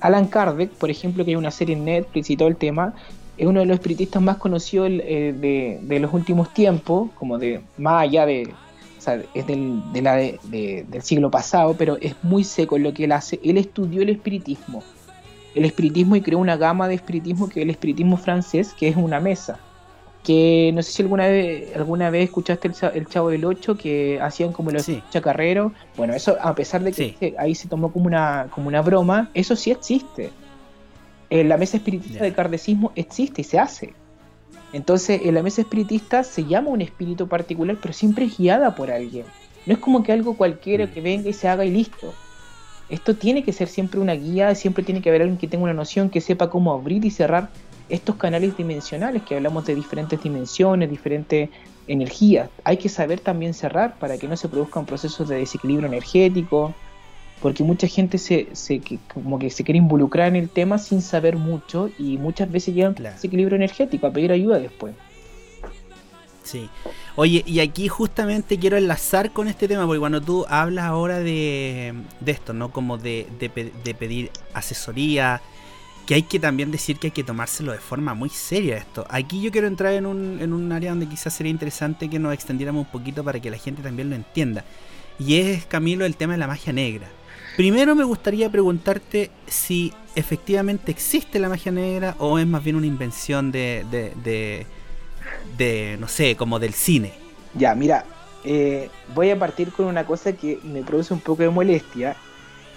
Alan Kardec, por ejemplo, que hay una serie en Netflix y todo el tema, es uno de los espiritistas más conocidos eh, de, los últimos tiempos, como de más allá de, es del, de la del siglo pasado, pero es muy seco en lo que él hace. Él estudió el espiritismo, el espiritismo y creó una gama de espiritismo que es el espiritismo francés, que es una mesa. Que no sé si alguna vez, alguna vez escuchaste el, Chavo del Ocho que hacían como los chacarreros. Bueno, eso a pesar de que ahí se tomó como una, como una broma, eso sí existe en la mesa espiritista de cardecismo existe y se hace. Entonces, en la mesa espiritista se llama un espíritu particular, pero siempre es guiada por alguien. No es como que algo cualquiera mm. que venga y se haga y listo. Esto tiene que ser siempre una guía, siempre tiene que haber alguien que tenga una noción, que sepa cómo abrir y cerrar estos canales dimensionales, que hablamos de diferentes dimensiones, diferentes energías. Hay que saber también cerrar para que no se produzcan procesos de desequilibrio energético, porque mucha gente se, se como que se quiere involucrar en el tema sin saber mucho y muchas veces llegan a ese equilibrio energético a pedir ayuda después. Sí. Oye, y aquí justamente quiero enlazar con este tema, porque cuando tú hablas ahora de, de esto, ¿no? Como de, de, pedir asesoría, que hay que también decir que hay que tomárselo de forma muy seria esto. Aquí yo quiero entrar en un, en un área donde quizás sería interesante que nos extendiéramos un poquito para que la gente también lo entienda. y es, Camilo, el tema de la magia negra. Primero me gustaría preguntarte si efectivamente existe la magia negra o es más bien una invención de, de, de, de no sé, como del cine. Ya, mira, eh, voy a partir con una cosa que me produce un poco de molestia,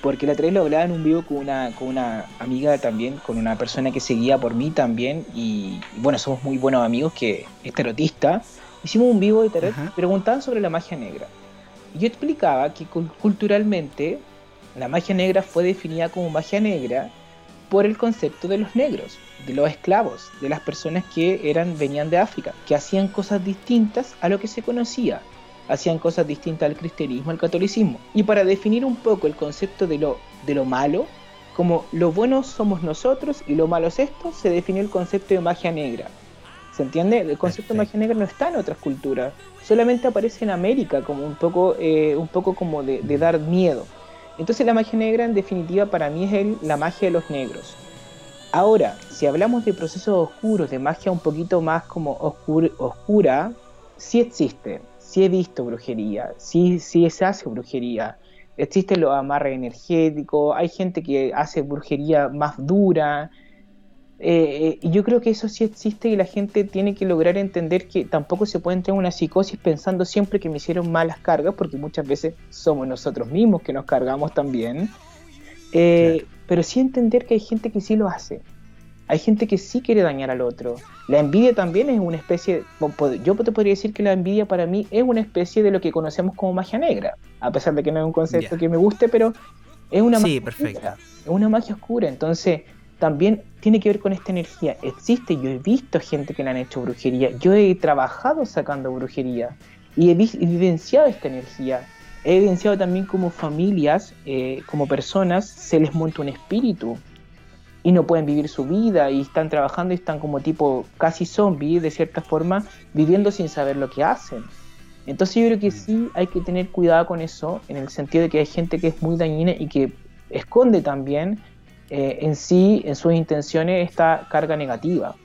porque la otra vez lo hablaba en un vivo con una, con una amiga también, con una persona que seguía por mí también, y bueno, somos muy buenos amigos, que es tarotista. Hicimos un vivo de tarot, Ajá. preguntaban sobre la magia negra. Y yo explicaba que cul- culturalmente la magia negra fue definida como magia negra por el concepto de los negros, de los esclavos, de las personas que eran venían de África, que hacían cosas distintas a lo que se conocía, hacían cosas distintas al cristianismo, al catolicismo. Y para definir un poco el concepto de lo, de lo malo, como lo bueno somos nosotros y lo malo es esto, se definió el concepto de magia negra. ¿Se entiende? El concepto de magia negra no está en otras culturas, solamente aparece en América como un poco, eh, un poco como de, de dar miedo. Entonces la magia negra en definitiva para mí es el- la magia de los negros. Ahora, si hablamos de procesos oscuros, de magia un poquito más como oscur- oscura, sí existe, sí he visto brujería, sí, sí se hace brujería. Existen los amarres energéticos, hay gente que hace brujería más dura. eh, eh, y yo creo que eso sí existe y la gente tiene que lograr entender que tampoco se puede entrar en una psicosis pensando siempre que me hicieron malas cargas, porque muchas veces somos nosotros mismos que nos cargamos también. Eh, Pero sí entender que hay gente que sí lo hace. Hay gente que sí quiere dañar al otro. La envidia también es una especie, yo te podría decir que la envidia para mí es una especie de lo que conocemos como magia negra, a pesar de que no es un concepto que me guste, pero es una Sí, magia perfecto. es una magia oscura, entonces también tiene que ver con esta energía. Existe, yo he visto gente que le han hecho brujería, yo he trabajado sacando brujería y he, vi- he vivenciado esta energía. He evidenciado también como familias, eh, como personas, se les monta un espíritu y no pueden vivir su vida y están trabajando y están como tipo casi zombies de cierta forma, viviendo sin saber lo que hacen. Entonces yo creo que sí hay que tener cuidado con eso, en el sentido de que hay gente que es muy dañina y que esconde también eh, en sí, en sus intenciones, esta carga negativa.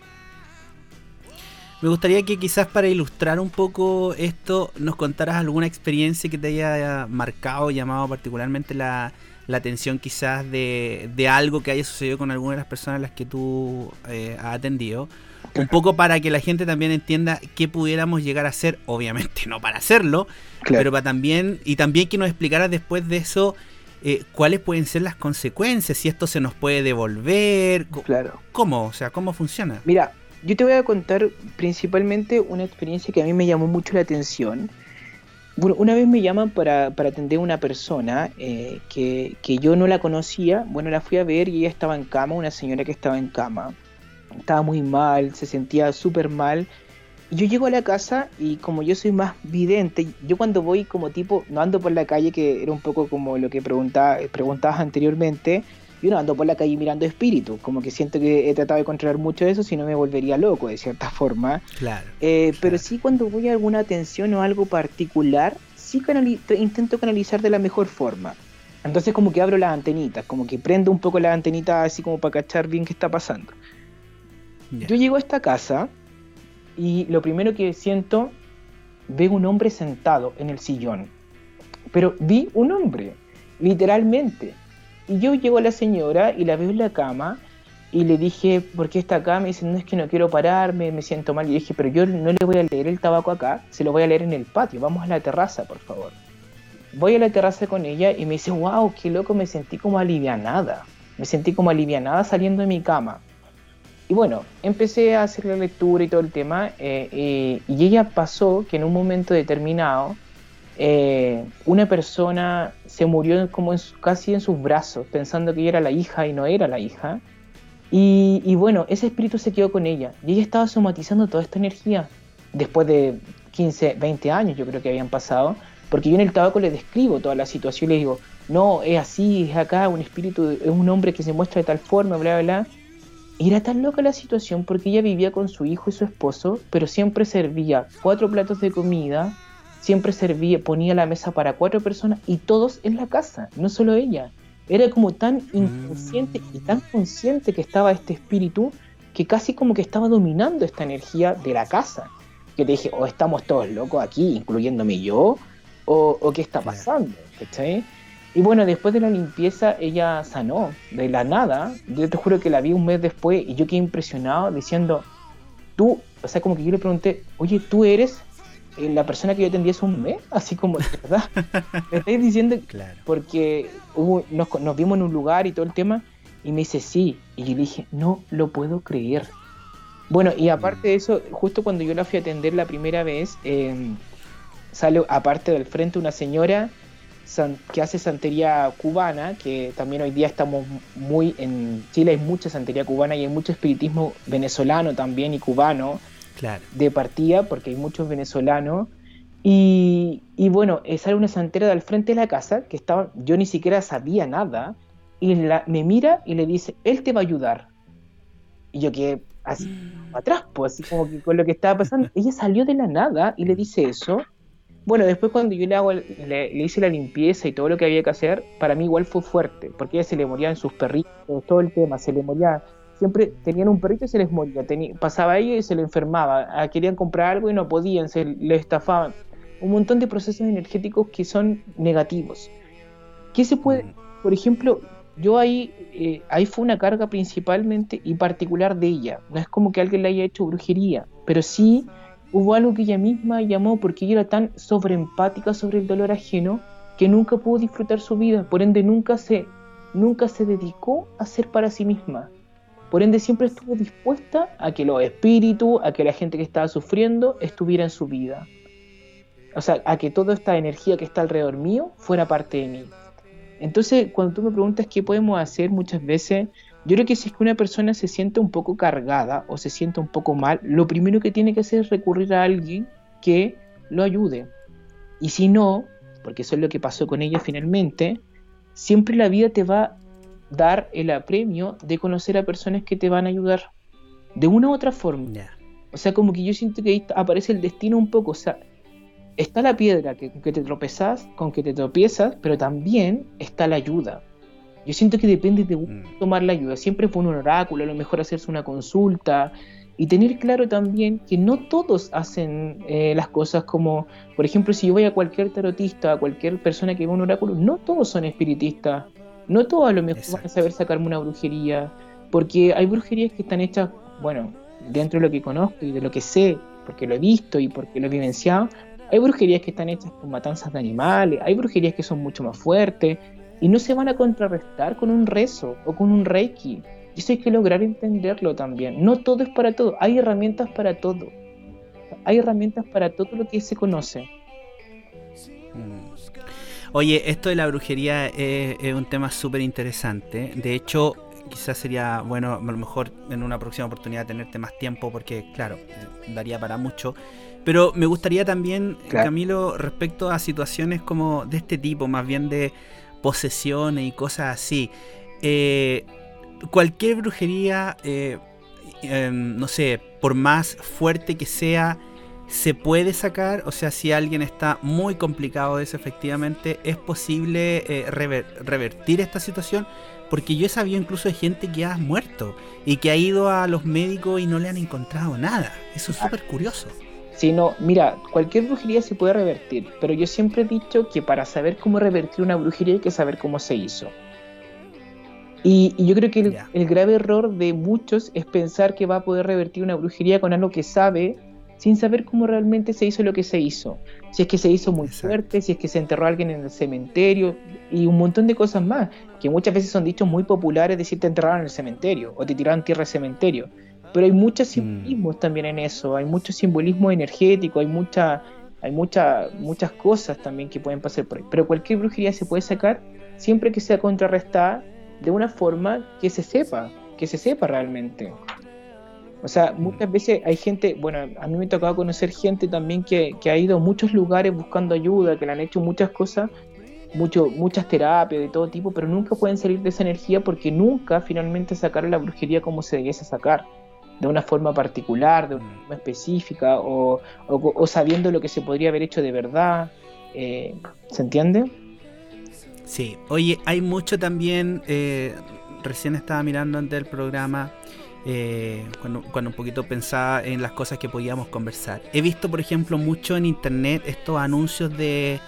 Me gustaría que quizás para ilustrar un poco esto nos contaras alguna experiencia que te haya marcado, llamado particularmente la, la atención quizás de, de algo que haya sucedido con alguna de las personas a las que tú eh, has atendido. Un poco para que la gente también entienda qué pudiéramos llegar a hacer, obviamente no para hacerlo, pero para también, y también que nos explicaras después de eso eh, cuáles pueden ser las consecuencias, si esto se nos puede devolver, claro. ¿cómo? O sea, ¿cómo funciona? Mira, yo te voy a contar principalmente una experiencia que a mí me llamó mucho la atención. Bueno, una vez me llaman para, para atender a una persona eh, que, que yo no la conocía. Bueno, la fui a ver y ella estaba en cama, una señora que estaba en cama. Estaba muy mal, se sentía súper mal. Yo llego a la casa y como yo soy más vidente, yo cuando voy como tipo, no ando por la calle, que era un poco como lo que preguntaba, preguntabas anteriormente, yo no ando por la calle mirando espíritus, como que siento que he tratado de controlar mucho eso, si no me volvería loco de cierta forma. Claro. Eh, Pero Claro. sí cuando voy a alguna atención o algo particular, sí canali- intento canalizar de la mejor forma. Entonces como que abro las antenitas, como que prendo un poco las antenitas así como para cachar bien qué está pasando. Yo llego a esta casa y lo primero que siento, veo un hombre sentado en el sillón. Pero vi un hombre, literalmente. Y yo llego a la señora y la veo en la cama y le dije, ¿por qué está acá? Me dice, no es que no quiero pararme, me siento mal. Y dije, pero yo no le voy a leer el tabaco acá, se lo voy a leer en el patio, vamos a la terraza, por favor. Voy a la terraza con ella y me dice, wow, qué loco, me sentí como alivianada. Me sentí como alivianada saliendo de mi cama. Y bueno, empecé a hacer la lectura y todo el tema, eh, eh, y ella pasó que en un momento determinado eh, una persona se murió como en su- casi en sus brazos, pensando que era la hija y no era la hija. Y, bueno, ese espíritu se quedó con ella, y ella estaba somatizando toda esta energía, después de 15, 20 años yo creo que habían pasado, porque yo en el tabaco le describo toda la situación y le digo, no, es así, es acá, un espíritu, es un hombre que se muestra de tal forma, bla, bla, era tan loca la situación porque ella vivía con su hijo y su esposo, pero siempre servía cuatro platos de comida, siempre servía, ponía la mesa para cuatro personas y todos en la casa, no solo ella. Era como tan inconsciente y tan consciente que estaba este espíritu que casi como que estaba dominando esta energía de la casa. Que te dije, o estamos todos locos aquí, incluyéndome yo, o, o qué está pasando, ¿cachai? Y bueno, después de la limpieza ella sanó de la nada. Yo te juro que la vi un mes después y yo quedé impresionado diciendo, tú, o sea, como que yo le pregunté, oye, tú eres eh, la persona que yo atendí hace un mes, así como, de verdad, me estáis diciendo Claro. porque hubo, nos, nos vimos en un lugar y todo el tema, y me dice sí, y yo dije, no lo puedo creer. Bueno, y aparte de eso, justo cuando yo la fui a atender la primera vez, eh, sale aparte del frente una señora san- que hace santería cubana, que también hoy día estamos muy en Chile, hay mucha santería cubana y hay mucho espiritismo venezolano también y cubano, Claro. de partida, porque hay muchos venezolanos. Y, y bueno, sale una santera del frente de la casa, que estaba, yo ni siquiera sabía nada, y la- me mira y le dice, él te va a ayudar. Y yo quedé así para atrás, pues así como que con lo que estaba pasando. Ella salió de la nada y le dice eso. Bueno, después cuando yo le, hago le hice la limpieza y todo lo que había que hacer, para mí igual fue fuerte, porque ella se le morían sus perritos, todo el tema, se le moría siempre tenían un perrito y se les moría. Pasaba ella y se le enfermaba. Ah, querían comprar algo y no podían, se le estafaban. Un montón de procesos energéticos que son negativos. ¿Qué se puede, por ejemplo, yo ahí, eh, ahí fue una carga principalmente y particular de ella. No es como que alguien le haya hecho brujería, pero sí hubo algo que ella misma llamó porque ella era tan sobreempática sobre el dolor ajeno que nunca pudo disfrutar su vida. Por ende, nunca se, nunca se dedicó a ser para sí misma. Por ende, siempre estuvo dispuesta a que los espíritus, a que la gente que estaba sufriendo estuviera en su vida. O sea, a que toda esta energía que está alrededor mío fuera parte de mí. Entonces, cuando tú me preguntas qué podemos hacer muchas veces, yo creo que si es que una persona se siente un poco cargada o se siente un poco mal, lo primero que tiene que hacer es recurrir a alguien que lo ayude. Y si no, porque eso es lo que pasó con ella finalmente, siempre la vida te va dar el apremio de conocer a personas que te van a ayudar de una u otra forma. O sea, como que yo siento que ahí aparece el destino un poco. O sea, está la piedra que, con que te tropezas, con que te tropiezas, pero también está la ayuda. Yo siento que depende de Mm. tomar la ayuda. Siempre fue un oráculo, a lo mejor hacerse una consulta. Y tener claro también que no todos hacen eh, las cosas como, por ejemplo, si yo voy a cualquier tarotista, a cualquier persona que a un oráculo, no todos son espiritistas. No todos a lo mejor van a Exacto. saber sacarme una brujería. Porque hay brujerías que están hechas, bueno, dentro de lo que conozco y de lo que sé, porque lo he visto y porque lo he vivenciado, hay brujerías que están hechas con matanzas de animales, hay brujerías que son mucho más fuertes y no se van a contrarrestar con un rezo o con un reiki. Y eso hay que lograr entenderlo también. No todo es para todo, hay herramientas para todo. Hay herramientas para todo lo que se conoce. Oye, esto de la brujería es, es un tema súper interesante. De hecho, quizás sería bueno a lo mejor en una próxima oportunidad tenerte más tiempo porque, claro, daría para mucho. Pero me gustaría también, Claro. Camilo, respecto a situaciones como de este tipo, más bien de posesiones y cosas así. eh, cualquier brujería, eh, eh, no sé, por más fuerte que sea, se puede sacar, o sea, si alguien está muy complicado de eso, efectivamente, es posible eh, rever- revertir esta situación, porque yo he sabido incluso de gente que ha muerto y que ha ido a los médicos y no le han encontrado nada. Eso es súper curioso. Si no, mira, cualquier brujería se puede revertir, pero yo siempre he dicho que para saber cómo revertir una brujería hay que saber cómo se hizo. Y, y yo creo que el grave error de muchos es pensar que va a poder revertir una brujería con algo que sabe sin saber cómo realmente se hizo lo que se hizo. Si es que se hizo muy Exacto. fuerte, si es que se enterró a alguien en el cementerio y un montón de cosas más, que muchas veces son dichos muy populares, decir te enterraron en el cementerio o te tiraron tierra al cementerio. Pero hay muchos simbolismos también en eso, hay mucho simbolismo energético, hay mucha, hay mucha, muchas cosas también que pueden pasar por ahí. Pero cualquier brujería se puede sacar siempre que sea contrarrestada de una forma que se sepa, que se sepa realmente. O sea, muchas veces hay gente, bueno, a mí me ha tocado conocer gente también que, que ha ido a muchos lugares buscando ayuda, que le han hecho muchas cosas, mucho, muchas terapias de todo tipo, pero nunca pueden salir de esa energía porque nunca finalmente sacaron la brujería como se debiese sacar, de una forma particular, de una Mm. forma específica, o, o- o sabiendo lo que se podría haber hecho de verdad. eh, ¿Se entiende? Sí, oye, hay mucho también, eh, recién estaba mirando antes del programa, eh, cuando, cuando un poquito pensaba en las cosas que podíamos conversar. He visto, por ejemplo, mucho en internet estos anuncios de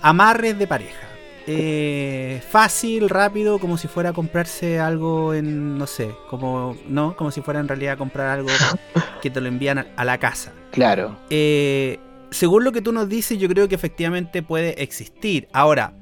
amarres de pareja. Eh, fácil, rápido, como si fuera a comprarse algo en, no sé, como, no, como si fuera en realidad a comprar algo que te lo envían a, a la casa. Claro. Eh, según lo que tú nos dices, yo creo que efectivamente puede existir. Ahora,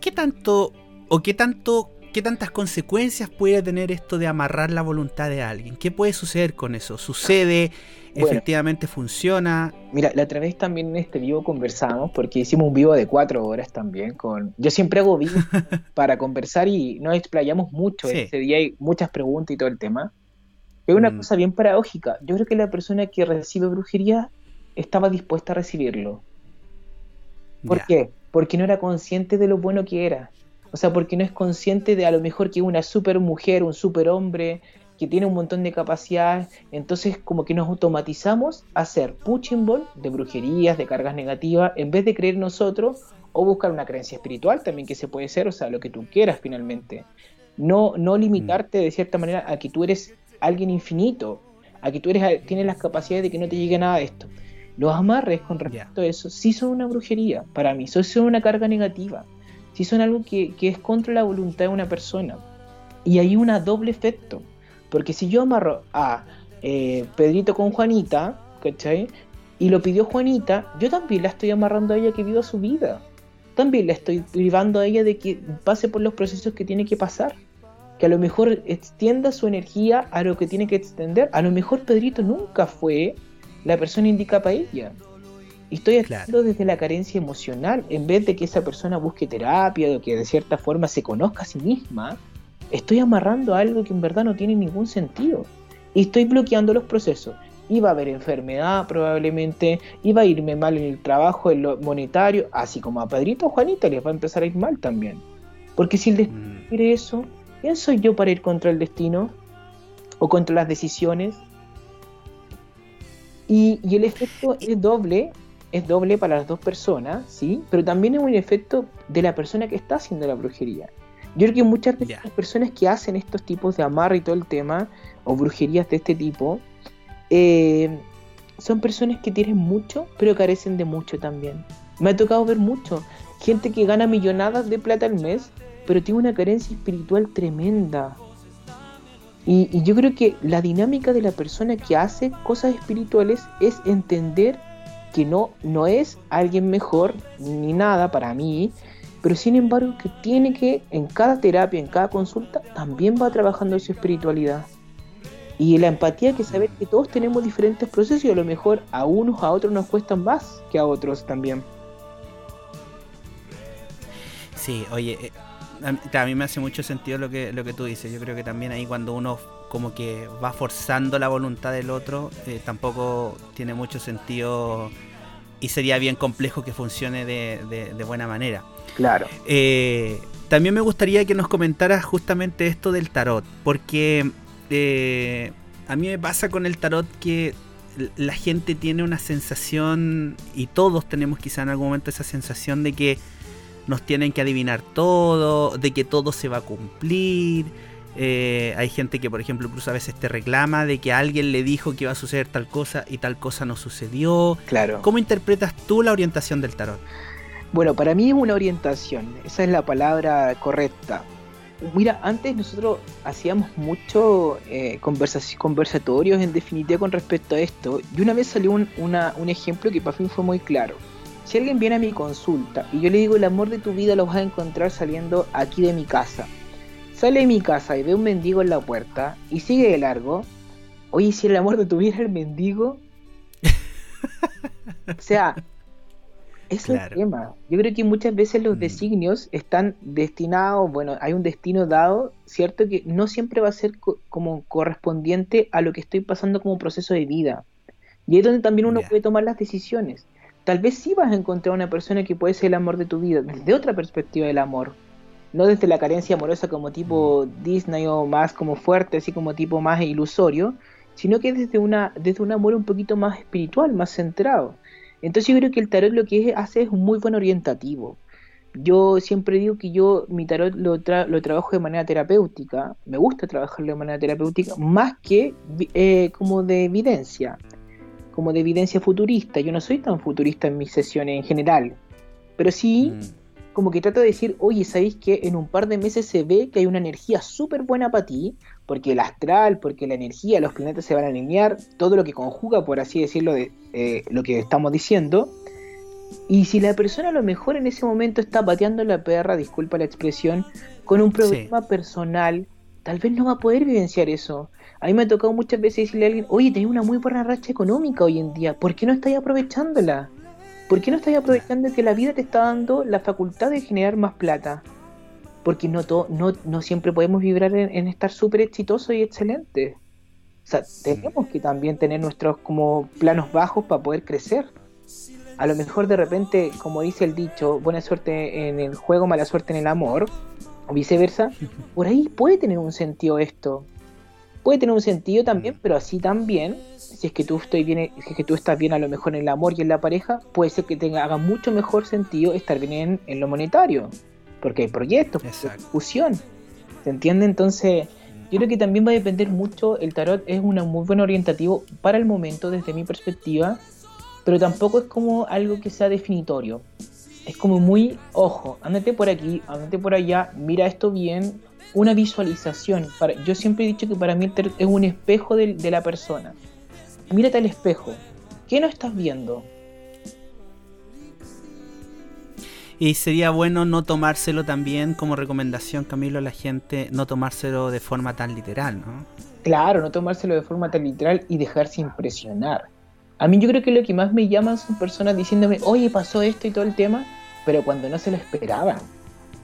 ¿qué tanto o qué tanto qué tantas consecuencias puede tener esto de amarrar la voluntad de alguien? ¿Qué puede suceder con eso? ¿Sucede? Bueno. ¿Efectivamente funciona? Mira, la otra vez también en este vivo conversamos, porque hicimos un vivo de cuatro horas también con... Yo siempre hago vivo para conversar y nos explayamos mucho. Sí. Ese día hay muchas preguntas y todo el tema. Es una Mm. cosa bien paradójica. Yo creo que la persona que recibe brujería estaba dispuesta a recibirlo. ¿Por qué? Porque no era consciente de lo bueno que era. O sea, porque no es consciente de a lo mejor que una super mujer, un super hombre, que tiene un montón de capacidades. Entonces, como que nos automatizamos a hacer punching ball de brujerías, de cargas negativas, en vez de creer nosotros o buscar una creencia espiritual también que se puede ser, o sea, lo que tú quieras finalmente. No, no limitarte de cierta manera a que tú eres alguien infinito, a que tú eres, tienes las capacidades de que no te llegue nada de esto. Los amarres con respecto a eso sí son una brujería para mí, sí son una carga negativa, sí son algo que, que es contra la voluntad de una persona. Y hay un doble efecto, porque si yo amarro a eh, Pedrito con Juanita, ¿cachai? Y lo pidió Juanita, yo también la estoy amarrando a ella que viva su vida. También la estoy privando a ella de que pase por los procesos que tiene que pasar. Que a lo mejor extienda su energía a lo que tiene que extender. A lo mejor Pedrito nunca fue la persona indicada para ella. Estoy Claro. haciendo desde la carencia emocional, en vez de que esa persona busque terapia o que de cierta forma se conozca a sí misma, estoy amarrando algo que en verdad no tiene ningún sentido. Y estoy bloqueando los procesos. Iba a haber enfermedad probablemente, iba a irme mal en el trabajo, en lo monetario, así como a Pedrito o Juanita les va a empezar a ir mal también. Porque si el destino Mm, quiere eso, ¿quién soy yo para ir contra el destino? ¿O contra las decisiones? Y, y el efecto es doble, es doble para las dos personas, ¿sí? Pero también es un efecto de la persona que está haciendo la brujería. Yo creo que muchas veces Ya. las personas que hacen estos tipos de amarre y todo el tema, o brujerías de este tipo, eh, son personas que tienen mucho, pero carecen de mucho también. Me ha tocado ver mucho. Gente que gana millonadas de plata al mes, pero tiene una carencia espiritual tremenda. Y, y yo creo que la dinámica de la persona que hace cosas espirituales es entender que no, no es alguien mejor ni nada para mí, pero sin embargo que tiene que en cada terapia, en cada consulta, también va trabajando su espiritualidad. Y la empatía que saber que todos tenemos diferentes procesos y a lo mejor a unos a otros nos cuestan más que a otros también. Sí, oye, eh, a, mí- me hace mucho sentido lo que, lo que tú dices. Yo creo que también ahí cuando uno como que va forzando la voluntad del otro, eh, tampoco tiene mucho sentido y sería bien complejo que funcione de, de- de buena manera. Claro. Eh, también me gustaría que nos comentaras justamente esto del tarot, porque eh, a mí me pasa con el tarot que la gente tiene una sensación, y todos tenemos quizá en algún momento esa sensación de que nos tienen que adivinar todo, de que todo se va a cumplir. Eh, hay gente que, por ejemplo, incluso a veces te reclama de que alguien le dijo que iba a suceder tal cosa y tal cosa no sucedió. Claro. ¿Cómo interpretas tú la orientación del tarot? Bueno, para mí es una orientación, esa es la palabra correcta. Mira, antes nosotros hacíamos mucho eh, conversatorios en definitiva con respecto a esto, y una vez salió un, una- un ejemplo que para mí fue muy claro. Si alguien viene a mi consulta y yo le digo el amor de tu vida lo vas a encontrar saliendo aquí de mi casa, sale de mi casa y ve un mendigo en la puerta y sigue de largo, oye, si el amor de tu vida es el mendigo, o sea, es Claro. el tema. Yo creo que muchas veces los Mm. designios están destinados, bueno, hay un destino dado, ¿cierto? Que no siempre va a ser co- como correspondiente a lo que estoy pasando como proceso de vida. Y es donde también uno puede tomar las decisiones. Tal vez sí vas a encontrar una persona que puede ser el amor de tu vida, desde otra perspectiva del amor. No desde la carencia amorosa como tipo Disney o más como fuerte, así como tipo más ilusorio, sino que desde, una, desde un amor un poquito más espiritual, más centrado. Entonces yo creo que el tarot lo que hace es un muy buen orientativo. Yo siempre digo que yo mi tarot lo, tra- lo trabajo de manera terapéutica, me gusta trabajarlo de manera terapéutica, más que eh, como de evidencia, como de evidencia futurista. Yo no soy tan futurista en mis sesiones en general, Pero sí, Mm. como que trato de decir, oye, ¿sabéis que en un par de meses se ve que hay una energía súper buena para ti? Porque el astral, porque la energía, los planetas se van a alinear, todo lo que conjuga, por así decirlo, de eh, lo que estamos diciendo. Y si la persona a lo mejor en ese momento está pateando la perra, disculpa la expresión, con un problema personal, tal vez no va a poder vivenciar eso. A mí me ha tocado muchas veces decirle a alguien, oye, tenés una muy buena racha económica hoy en día, ¿por qué no estáis aprovechándola? ¿Por qué no estáis aprovechando que la vida te está dando la facultad de generar más plata? Porque no, to- no, no siempre podemos vibrar en, en estar súper exitosos y excelentes. O sea, tenemos que también tener nuestros como planos bajos para poder crecer. A lo mejor de repente, como dice el dicho, buena suerte en el juego, mala suerte en el amor, o viceversa, por ahí puede tener un sentido esto. Puede tener un sentido también, pero así también, si es que tú estoy bien, si es que tú estás bien a lo mejor en el amor y en la pareja, puede ser que tenga, haga mucho mejor sentido estar bien en, en lo monetario. Porque hay proyectos, Exacto. fusión. ¿Se entiende? Entonces, yo creo que también va a depender mucho. El tarot es un muy buen orientativo para el momento, desde mi perspectiva, pero tampoco es como algo que sea definitorio. Es como muy, ojo, ándate por aquí, ándate por allá, mira esto bien, una visualización. Para, yo siempre he dicho que para mí es un espejo del- de, la persona. Mírate al espejo. ¿Qué no estás viendo? Y sería bueno no tomárselo también como recomendación, Camilo, a la gente, no tomárselo de forma tan literal, ¿no? Claro, no tomárselo de forma tan literal y dejarse impresionar. A mí yo creo que lo que más me llaman son personas diciéndome, oye, pasó esto y todo el tema, pero cuando no se lo esperaban.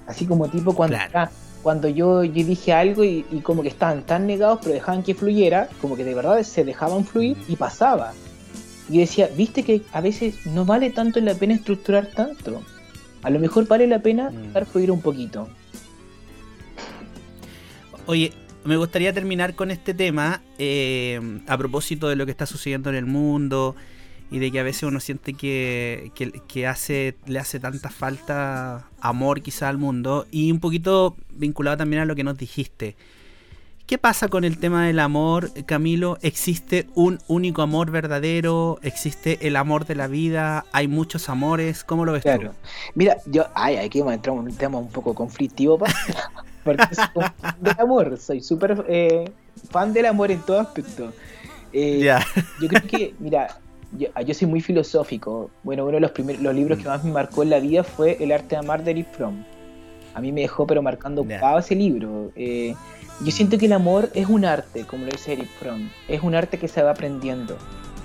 Así como tipo cuando, Claro. ah, cuando yo, yo dije algo y, y como que estaban tan negados, pero dejaban que fluyera, como que de verdad se dejaban fluir y pasaba. Y decía, viste que a veces no vale tanto la pena estructurar tanto. A lo mejor vale la pena Mm. dejar fluir un poquito. Oye, me gustaría terminar con este tema eh, a propósito de lo que está sucediendo en el mundo y de que a veces uno siente que, que- que hace, le hace tanta falta amor quizá al mundo y un poquito vinculado también a lo que nos dijiste. ¿Qué pasa con el tema del amor, Camilo? ¿Existe un único amor verdadero? ¿Existe el amor de la vida? ¿Hay muchos amores? ¿Cómo lo ves Claro. Mira, yo, ay, aquí vamos a entrar en un tema un poco conflictivo, porque soy del amor, soy súper eh, fan del amor en todo aspecto. Eh. Yo creo que, mira, yo, yo soy muy filosófico. Bueno, uno de los primeros los libros que más me marcó en la vida fue El arte de amar de Eric Fromm. A mí me dejó pero marcando ocupado ese libro. Eh, yo siento que el amor es un arte, como lo dice Eric Fromm. Es un arte que se va aprendiendo.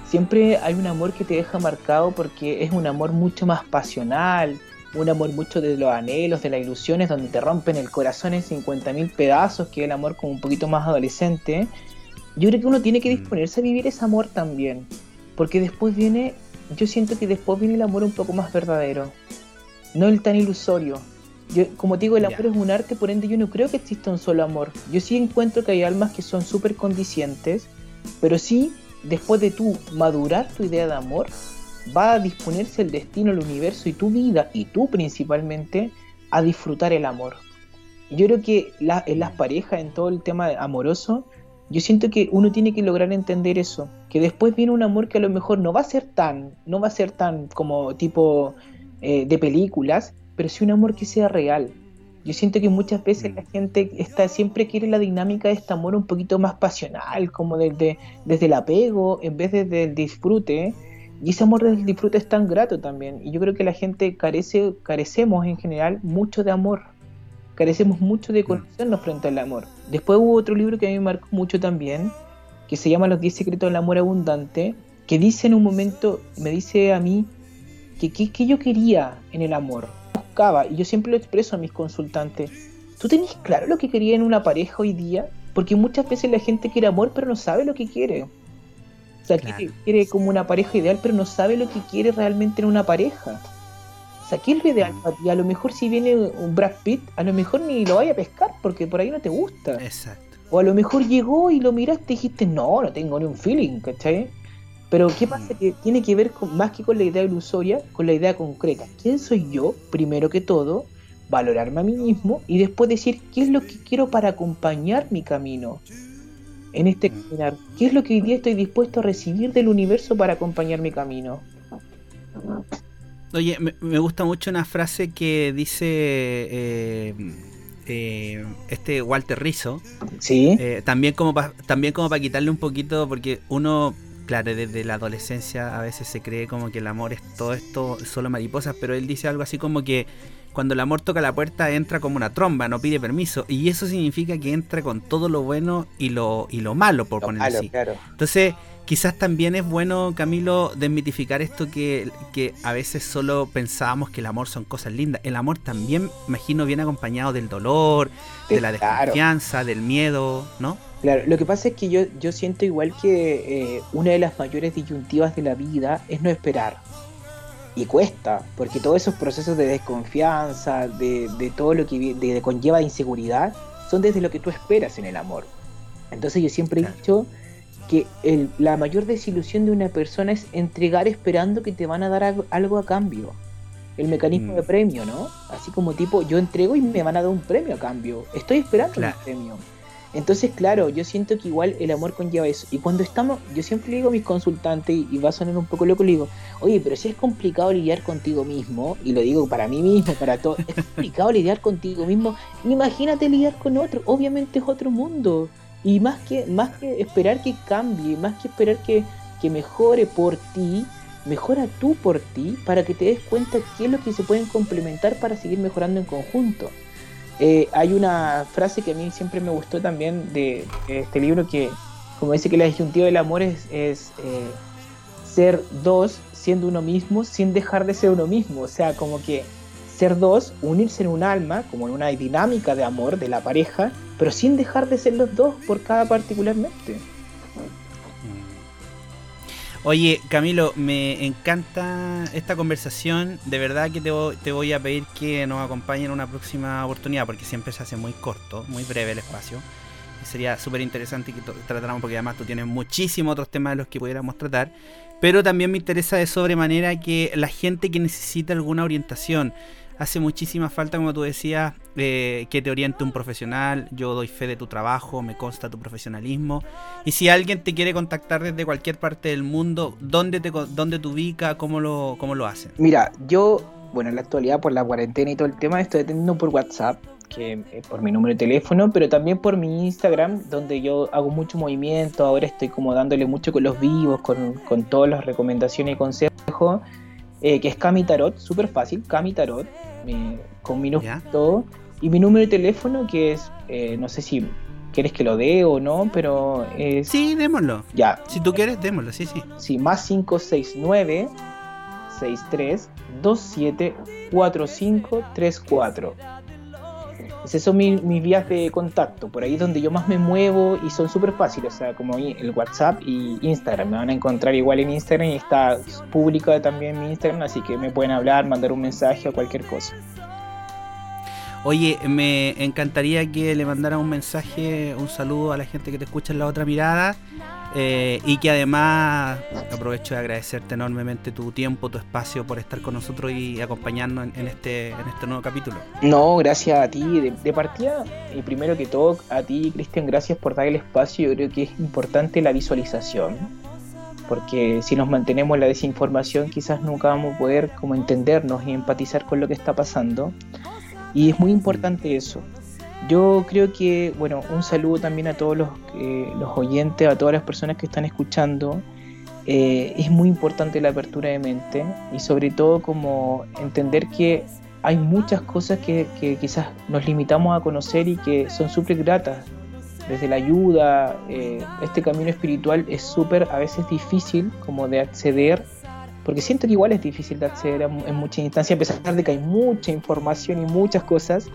Siempre hay un amor que te deja marcado porque es un amor mucho más pasional, un amor mucho de los anhelos, de las ilusiones, donde te rompen el corazón en 50.000 pedazos, que es el amor como un poquito más adolescente. Yo creo que uno tiene que Mm. disponerse a vivir ese amor también, porque después viene, yo siento que después viene el amor un poco más verdadero, no el tan ilusorio. Yo, como te digo, el amor es un arte, por ende yo no creo que exista un solo amor. Yo sí encuentro que hay almas que son súper condicientes, pero sí, después de tú madurar tu idea de amor, va a disponerse el destino, el universo y tu vida, y tú principalmente, a disfrutar el amor. Yo creo que en las parejas, en todo el tema amoroso, yo siento que uno tiene que lograr entender eso, que después viene un amor que a lo mejor no va a ser tan, no va a ser tan como tipo eh, de películas, pero sí un amor que sea real. Yo siento que muchas veces la gente está, siempre quiere la dinámica de este amor un poquito más pasional, como desde, desde el apego, en vez de- del disfrute. Y ese amor desde el disfrute es tan grato también. Y yo creo que la gente carece, carecemos en general mucho de amor. Carecemos mucho de conocernos frente al amor. Después hubo otro libro que a mí me marcó mucho también, que se llama Los 10 secretos del amor abundante, que dice en un momento, me dice a mí, que qué que yo quería en el amor. Buscaba, y yo siempre lo expreso a mis consultantes, ¿tú tenés claro lo que quería en una pareja hoy día? Porque muchas veces la gente quiere amor pero no sabe lo que quiere. O sea, Claro. quiere, quiere como una pareja ideal pero no sabe lo que quiere realmente en una pareja. O sea, ¿qué es lo ideal para ti? A lo mejor si viene un Brad Pitt, a lo mejor ni lo vaya a pescar porque por ahí no te gusta. Exacto. O a lo mejor llegó y lo miraste y dijiste, no, no tengo ni un feeling, ¿cachai? Pero ¿qué pasa? Que tiene que ver con, más que con la idea ilusoria, con la idea concreta. ¿Quién soy yo, primero que todo? Valorarme a mí mismo y después decir qué es lo que quiero para acompañar mi camino en este caminar. ¿Qué es lo que hoy día estoy dispuesto a recibir del universo para acompañar mi camino? Oye, me, me gusta mucho una frase que dice eh, eh, este Walter Rizzo. Sí. Eh, también como pa- también como para quitarle un poquito, porque uno, claro, desde la adolescencia a veces se cree como que el amor es todo esto, solo mariposas, pero él dice algo así como que cuando el amor toca la puerta entra como una tromba, no pide permiso, y eso significa que entra con todo lo bueno y lo, y lo malo, por Lo ponerlo malo, así. claro. Entonces, quizás también es bueno, Camilo, desmitificar esto que, que a veces solo pensábamos que el amor son cosas lindas. El amor también, imagino, viene acompañado del dolor, de la Claro. desconfianza, del miedo, ¿no? Claro, lo que pasa es que yo, yo siento igual que eh, una de las mayores disyuntivas de la vida es no esperar. Y cuesta, porque todos esos procesos de desconfianza, de, de todo lo que de, de conlleva inseguridad, son desde lo que tú esperas en el amor. Entonces yo siempre he dicho que el- la mayor desilusión de una persona es entregar esperando que te van a dar algo, algo a cambio. El mecanismo Mm. de premio, ¿no? Así como tipo, yo entrego y me van a dar un premio a cambio. Estoy esperando Claro. un premio. Entonces, claro, yo siento que igual el amor conlleva eso. Y cuando estamos, yo siempre le digo a mis consultantes, y, va a sonar un poco loco, le digo, oye, pero si es complicado lidiar contigo mismo, y lo digo para mí mismo, para todos, es complicado lidiar contigo mismo, imagínate lidiar con otro, obviamente es otro mundo. Y más que, más que esperar que cambie, más que esperar que, que mejore por ti, mejora tú por ti para que te des cuenta qué es lo que se pueden complementar para seguir mejorando en conjunto. Eh, hay una frase que a mí siempre me gustó también de, este libro que, como dice que la disyuntiva del amor es, es, eh, ser dos siendo uno mismo sin dejar de ser uno mismo. O sea, como que ser dos, unirse en un alma, como en una dinámica de amor de la pareja, pero sin dejar de ser los dos por cada particularmente. Oye, Camilo, me encanta esta conversación. De verdad que te, vo- te voy a pedir que nos acompañen en una próxima oportunidad, porque siempre se hace muy corto, muy breve el espacio. Sería súper interesante que tratáramos, porque además tú tienes muchísimos otros temas de los que pudiéramos tratar. Pero también me interesa de sobremanera que la gente que necesita alguna orientación, hace muchísima falta, como tú decías, eh, que te oriente un profesional. Yo doy fe de tu trabajo, me consta tu profesionalismo. Y si alguien te quiere contactar desde cualquier parte del mundo, ¿dónde te, dónde te ubica? ¿Cómo lo, cómo lo hacen? Mira, yo, bueno, en la actualidad por la cuarentena y todo el tema, estoy atendiendo por WhatsApp, que eh, por mi número de teléfono, pero también por mi Instagram, donde yo hago mucho movimiento, ahora estoy como dándole mucho con los vivos, con, con todas las recomendaciones y consejos, eh, que es Cami Tarot, súper fácil, Cami Tarot, mi- con mi Ya. todo, y mi número de teléfono, que es, eh, no sé si quieres que lo dé o no, pero es... Sí, démoslo. Ya, Si tú quieres, démoslo, sí, sí. Sí, más 569 63 27 45 34. Esas son mi- mis vías de contacto, por ahí es donde yo más me muevo y son súper fáciles, o sea, como el WhatsApp y Instagram. Me van a encontrar igual en Instagram y está pública también mi Instagram, así que me pueden hablar, mandar un mensaje o cualquier cosa. Oye, me encantaría que le mandara un mensaje, un saludo a la gente que te escucha en la otra mirada. eh, y que además aprovecho de agradecerte enormemente tu tiempo, tu espacio por estar con nosotros y acompañarnos en, este, en este nuevo capítulo. No, gracias a ti. De, de partida, y primero que todo, a ti, Cristian, gracias por dar el espacio. Yo creo que es importante la visualización. Porque si nos mantenemos en la desinformación, quizás nunca vamos a poder como entendernos y empatizar con lo que está pasando. Y es muy importante eso. Yo creo que, bueno, un saludo también a todos los, eh, los oyentes, a todas las personas que están escuchando. Eh, es muy importante la apertura de mente y sobre todo como entender que hay muchas cosas que, que quizás nos limitamos a conocer y que son súper gratas. Desde la ayuda, eh, este camino espiritual es súper a veces difícil como de acceder, porque siento que igual es difícil de acceder a en muchas instancias, a pesar de que hay mucha información y muchas cosas,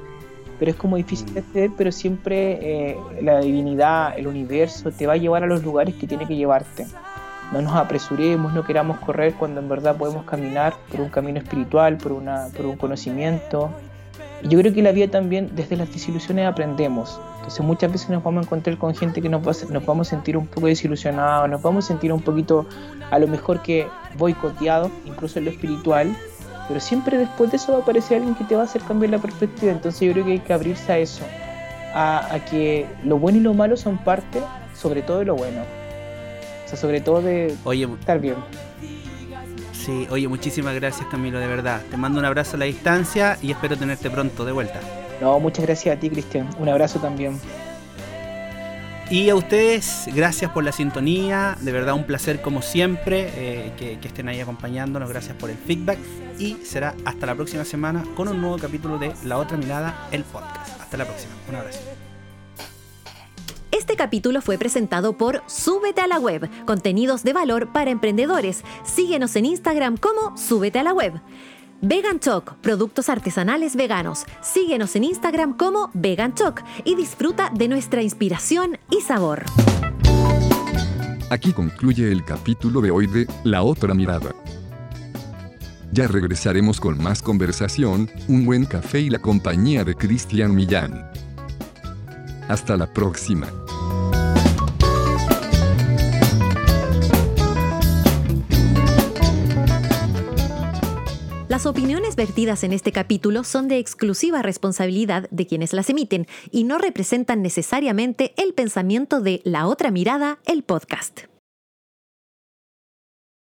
pero es como difícil de acceder, pero siempre eh, la divinidad, el universo te va a llevar a los lugares que tiene que llevarte. No nos apresuremos, no queramos correr cuando en verdad podemos caminar por un camino espiritual, por, una, por un conocimiento. Y yo creo que la vida también, desde las desilusiones aprendemos. Entonces muchas veces nos vamos a encontrar con gente que nos, va a- nos vamos a sentir un poco desilusionados, nos vamos a sentir un poquito a lo mejor que boicoteados, incluso en lo espiritual, pero siempre después de eso va a aparecer alguien que te va a hacer cambiar la perspectiva. Entonces yo creo que hay que abrirse a eso, a, a que lo bueno y lo malo son parte, sobre todo de lo bueno. O sea, sobre todo de Oye, estar bien. sí, Sí, oye, muchísimas gracias Camilo, de verdad. Te mando un abrazo a la distancia y espero tenerte pronto de vuelta. No, muchas gracias a ti, Cristian. Un abrazo también. Y a ustedes, gracias por la sintonía, de verdad un placer como siempre eh, que, que estén ahí acompañándonos, gracias por el feedback y será hasta la próxima semana con un nuevo capítulo de La Otra Mirada, el podcast. Hasta la próxima, un abrazo. Este capítulo fue presentado por Súbete a la Web, contenidos de valor para emprendedores. Síguenos en Instagram como Súbete a la Web. Vegan Choc, productos artesanales veganos. Síguenos en Instagram como Vegan Choc y disfruta de nuestra inspiración y sabor. Aquí concluye el capítulo de hoy de La otra mirada. Ya regresaremos con más conversación, un buen café y la compañía de Cristian Millán. Hasta la próxima. Las opiniones vertidas en este capítulo son de exclusiva responsabilidad de quienes las emiten y no representan necesariamente el pensamiento de La Otra Mirada, el podcast.